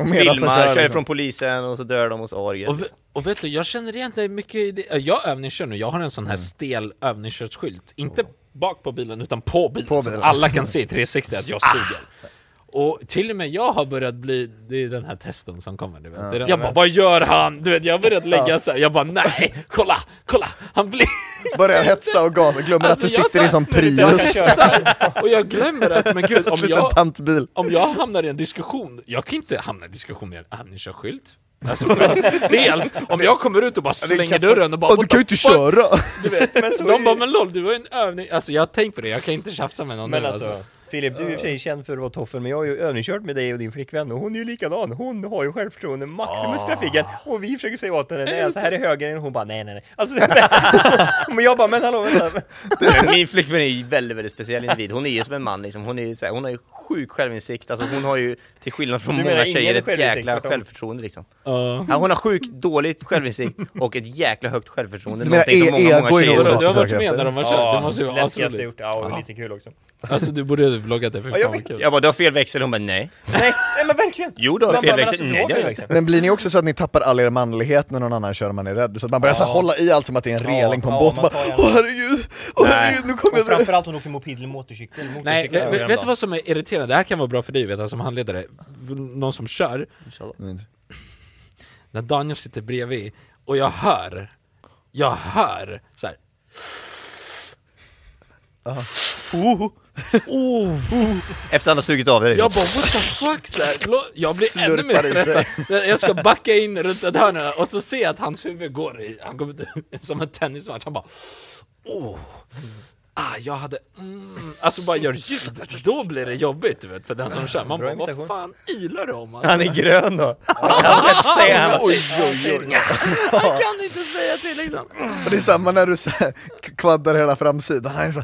Och Filmar, som kör, liksom. ifrån polisen och så dör de hos Ariel. Och, ve- och vet du, jag känner egentligen mycket i det. äh, Jag övningskör nu, jag har en sån här stel övningskörsskylt. Inte bak på bilen, utan på bilen. På Så bilen. att alla kan se i 360 att jag suger. Och till och med jag har börjat bli, det är den här testen som kommer du vet. Den- jag bara, vad gör han? Du vet, jag har börjat lägga så här. jag bara, nej, kolla, kolla, han blir... Börjar hetsa och gasa, glömmer Alltså, att du jag sitter i en sa- sån Prius. Så här, och jag glömmer att, men gud, om jag, tantbil. om jag hamnar i en diskussion, jag kan inte hamna i en diskussion med en övningskörskylt. Alltså fett stelt! Om jag kommer ut och bara slänger dörren och bara du "What kan ju inte fuck?" köra! Du vet, de bara 'men LOL, du var en övning' Alltså jag har tänkt på det, jag kan inte tjafsa med någon Men nu alltså, Filip, du är i och för sig känd för att vara toffen, men jag har ju övningskört med dig och din flickvän och hon är ju likadan. Hon har ju självförtroende maximus i trafiken och vi försöker säga åt henne, nej alltså här är höger och hon bara nej nej nej. Alltså, men jag bara, men hallå vänta. Min flickvän är ju väldigt, väldigt speciell individ, hon är ju som en man liksom, hon är så här, hon har ju sjuk självinsikt, alltså hon har ju till skillnad från Du många tjejer ett jäkla självförtroende liksom. Ja. Ja, hon har sjukt dåligt självinsikt och ett jäkla högt självförtroende, Du menar någonting som e- många, många tjejer du har varit med när de har kört, det måste ju vara asroligt gjort, ja och lite kul också. Alltså du borde ha vloggat det, för Ja, jag vet. Jag bara, du har fel växel, hon bara nej. Nej, nej men verkligen! Jo du har Man fel växel, alltså, nej har det fel har jag. Men blir ni också så att ni tappar all er manlighet när någon annan kör och man är rädd? Så att man börjar så hålla i allt som att det är en Ja, reling på en ja, båt bara Åh herregud, åh herregud, nu kommer Och jag framförallt hon åker moped eller motorcykel. Nej, motorcykel vet, du vad som är irriterande? Det här kan vara bra för dig vet, som handledare, någon som kör Mm. När Daniel sitter bredvid och jag hör, jag hör så här. Oh, Oh, Efter han har sugit av det liksom. jag bara what the fuck så här. Jag blir ännu mer Slurpar i sig. stressad Jag ska backa in runt ett hörn och så ser jag att hans huvud går i, han går ut som en tennismatch, han bara oh. Ah, jag hade, mm, alltså bara gör ljud, då blir det jobbigt du vet, för den som kör, man bara vad fan ylar du om? Alltså? Han är grön då. Han kan inte säga han oj, oj, oj. Han kan inte säga till liksom. Och det är samma när du så här k- kvaddar hela framsidan, han är så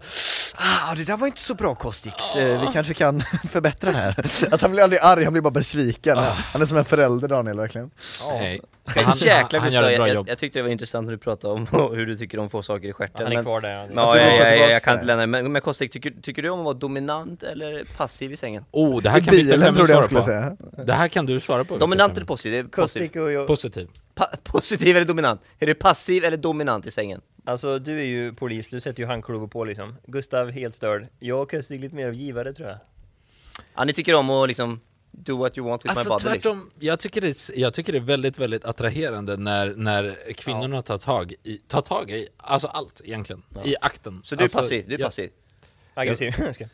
ah det där var inte så bra Kostix, Eh, vi kanske kan förbättra det här. Att han blir aldrig arg, han blir bara besviken. Han är som en förälder Daniel verkligen. Nej. Men Han, jäklar han, gör ett bra jag, jobb. jag tyckte det var intressant när du pratade om hur du tycker om att få saker i stjärten. Han är men- kvar där. Ja, du ja, vill ta ja, ja, tillbaks jag kan inte lämna. Men, men Kostik, tycker, tycker du om att vara dominant eller passiv i sängen? Oh, det här I kan bilen trodde jag svara på. säga. Det här kan du svara på. Dominant eller positiv? Det är Kostik positiv. och jag... Positiv. Pa positiv eller dominant? Är du passiv eller dominant i sängen? Alltså du är ju polis, du sätter ju handklovar på liksom. Gustav helt störd. Jag och Kustig lite mer av givare tror jag. Ja, ni tycker om att liksom do what you want with my Alltså body liksom. tvärtom, jag, tycker det jag tycker det är väldigt, väldigt attraherande när, när kvinnorna tar tag i, tar tag i, alltså allt egentligen, i akten. Så du är alltså, passiv, du är ja, passiv. Aggressiv.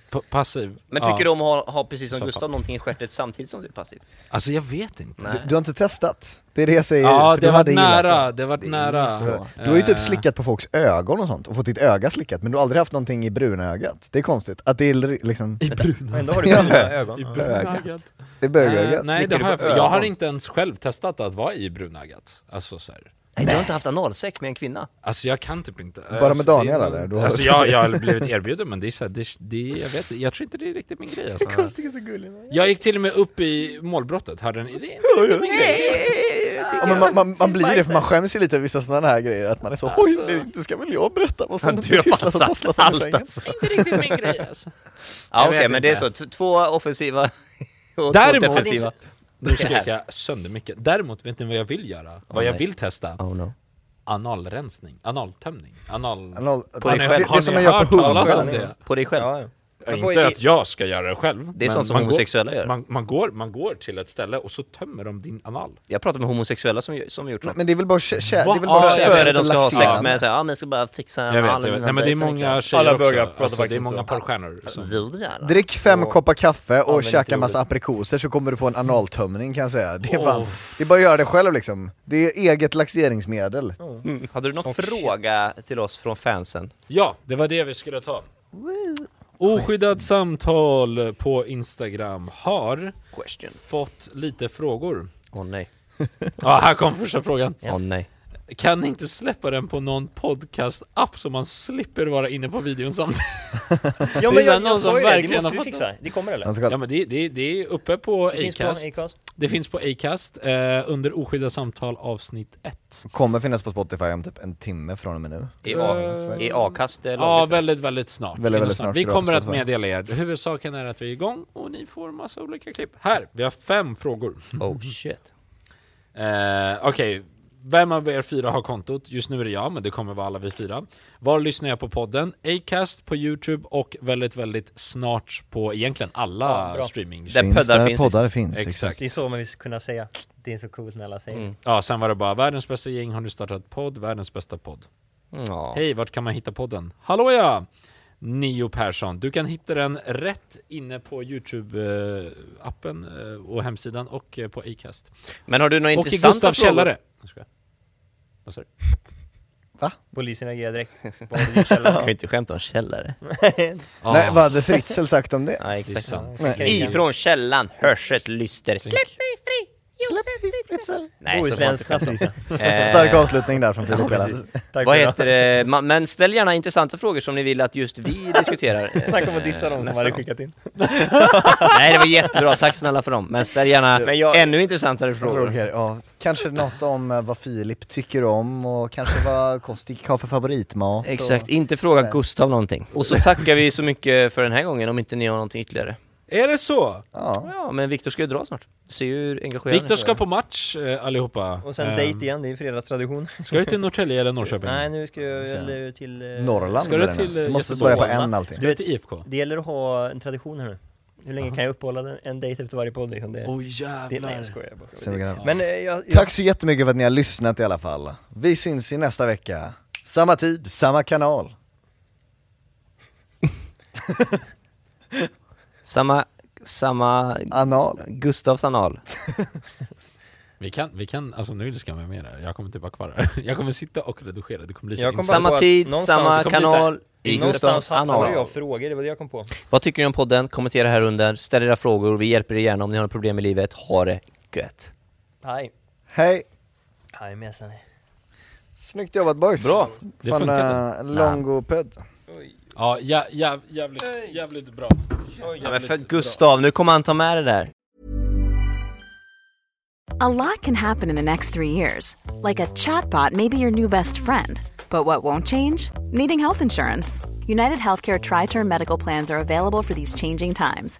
Passiv. Men ja. tycker du om att ha, ha precis som Så Gustav någonting i stjärtet samtidigt som du är passiv? Alltså jag vet inte. Du, du har inte testat? Det är det jag säger, Ja, för det gillat nära, det. varit nära. Så, Du har ju typ Eh, slickat på folks ögon och sånt, och fått ditt öga slickat, men du har aldrig haft någonting i brunögat. Det är konstigt, att det är liksom, I bruna. Ändå har du Ja. bruna ögon. I Ja. det är bögögat. Eh, nej, det har jag, jag har inte ens själv testat att vara i brunögat. Alltså så här. Nej, du har inte haft analsex med en kvinna? Alltså jag kan typ inte. Bara med Alltså, Daniel, eller? Du har- Alltså jag, jag har blivit erbjuden men det är så här, det, det, jag vet jag tror inte det är riktigt min grej alltså. Kustig är så gullig. Jag gick till och med upp i målbrottet, hörde ni? Det är min grej. Ja, men man, man, man blir det för man skäms ju lite över vissa sådana här grejer, att man är så Alltså- oj, det, det ska väl jag berätta vad som Du har pysslas och under allt sängen. alltså. Inte riktigt min grej alltså. Ja Jag okej, vet men det är inte. så, T- två offensiva och två Däremot- defensiva. Nu skrek jag sönder mycket. Däremot vet ni vad jag vill göra? Vad jag nej. vill testa? Oh no. Analrensning, analtömning, anal... Anal, På dig själv. Har ni man gör hört på talas om det? På dig själv? Ja, ja. Inte att jag ska göra det själv. Det är sånt som man homosexuella går, gör. Man, man, går, man går till ett ställe och så tömmer de din anal. Jag pratar med homosexuella som, som gjort så. Men- det är väl bara kä- kä- det är väl bara kärlek Före de ska ha sex med såhär, ja men jag ska bara fixa Jag vet, jag vet. Nej men det är många tjejer Alla också. Alltså, det är många porrstjärnor. Drick fem Och- koppar kaffe och käka massa aprikoser så kommer du få en analtömning kan jag säga. Det är, fan, det är bara att göra det själv liksom. Det är eget laxeringsmedel. Mm. Hade du någon fråga till oss från fansen? Ja, det var det vi skulle ta. Oskyddat samtal på Instagram har Question. fått lite frågor. Åh nej. Ja, här kom första frågan. Åh nej. Kan ni inte släppa den på någon podcast-app så man slipper vara inne på videon samtidigt? Ja Det är men jag, någon jag som sa ju det, det måste vi fixa. Det kommer eller? Ja men det, det, det är uppe på Det finns på Acast. Acast. Det finns på Acast eh, under Oskyddat samtal avsnitt 1. Kommer finnas på Spotify om typ en timme från och med nu. Är A- är A-kast det Ja, väldigt, väldigt snart. Väldigt, väldigt snart Vi kommer att meddela er. Huvudsaken är att vi är igång och ni får massa olika klipp. Här, vi har fem frågor. Oh shit. Eh, Okej, vem av er fyra har kontot? Just nu är det jag, men det kommer vara alla vi fyra. Var lyssnar jag på podden? Acast på Youtube och väldigt, väldigt snart på egentligen alla Ja, streaming. Där finns poddar där finns. poddar finns, Exakt. exakt. Det är så man vill kunna säga. Det är så coolt när alla säger Mm. Ja, sen var det bara världens bästa gäng har nu startat podd, världens bästa podd. Ja. Hej, vart kan man hitta podden? Hallå ja! Nio Persson. Du kan hitta den rätt inne på Youtube-appen eh, och hemsidan och eh, på Acast. Men har du några Och i intressanta frågor? källare. Jag skojar. Vad sa du? Polisen reagerar direkt. Vad i kan ju inte skämta om källare. Ja. Nej, vad hade Fritzl sagt om det? Ja, Det exakt. Nej. Ifrån källan hörs ett lyster. Släpp mig fri! Nej, så Bohuslänsk knapsvisa. Eh, Stark avslutning där från Filip Ja, Vad heter det? Men ställ gärna intressanta frågor som ni vill att just vi diskuterar. Snacka om att dissa dem som hade skickat in. Nej, det var jättebra. Tack snälla för dem. Men ställ gärna Men jag- ännu intressantare frågor. Frågor. Ja, kanske något om eh, vad Filip tycker om och kanske vad Kostik har för favoritmat. Exakt, Och... inte fråga Gustav någonting. Och så tackar vi så mycket för den här gången om inte ni har någonting ytterligare. Är det så? Ja. Ja, men Viktor ska ju dra snart. Ser ju hur engagerad Viktor ska på match eh, allihopa. Och sen Ehm, dejt igen, det är fredagstradition. Ska du till Norrtälje eller Norrköping? Nej, nu ska jag Sen. eller till... eh, Norrland Ska du blir det till, nu. eh, Du måste Göteborg? börja på en allting. Du till IFK? Det gäller att ha en tradition här nu. Hur länge kan jag uppehålla den- en dejt efter varje podd liksom? Det, Åh det, nej jävlar. jag skojar bara. Sen vi kan- Men eh, jag, jag, Tack så jättemycket för att ni har lyssnat i alla fall. Vi syns i nästa vecka. Samma tid, samma kanal. Samma, samma Anal. Gustavs anal. Vi kan, vi kan, alltså nu ska jag med där. Jag kommer inte vara kvar här. Jag kommer sitta och redigera, det kommer bli så Samma tid, samma kanal, i Gustavs anal. jag frågor, det var det jag kom på. Vad tycker ni om podden? Kommentera här under, ställ era frågor, vi hjälper er gärna om ni har problem i livet. Ha det gött! Hej. Hej. Hej messan. Snyggt jobbat boys. Bra, det Fan, funkade. äh, longoped. Ja, jä, jä, jävligt, jävligt bra. Ja, men för Gustav, nu kommer han ta med det där. A lot can happen in the next three years. Like a chatbot may be your new best friend. But what won't change? Needing health insurance. United Healthcare Tri Term Medical Plans are available for these changing times.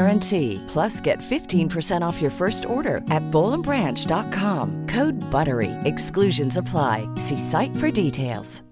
guarantee. Plus, get 15% off your first order at bowlandbranch.com. Code BUTTERY. Exclusions apply. See site for details.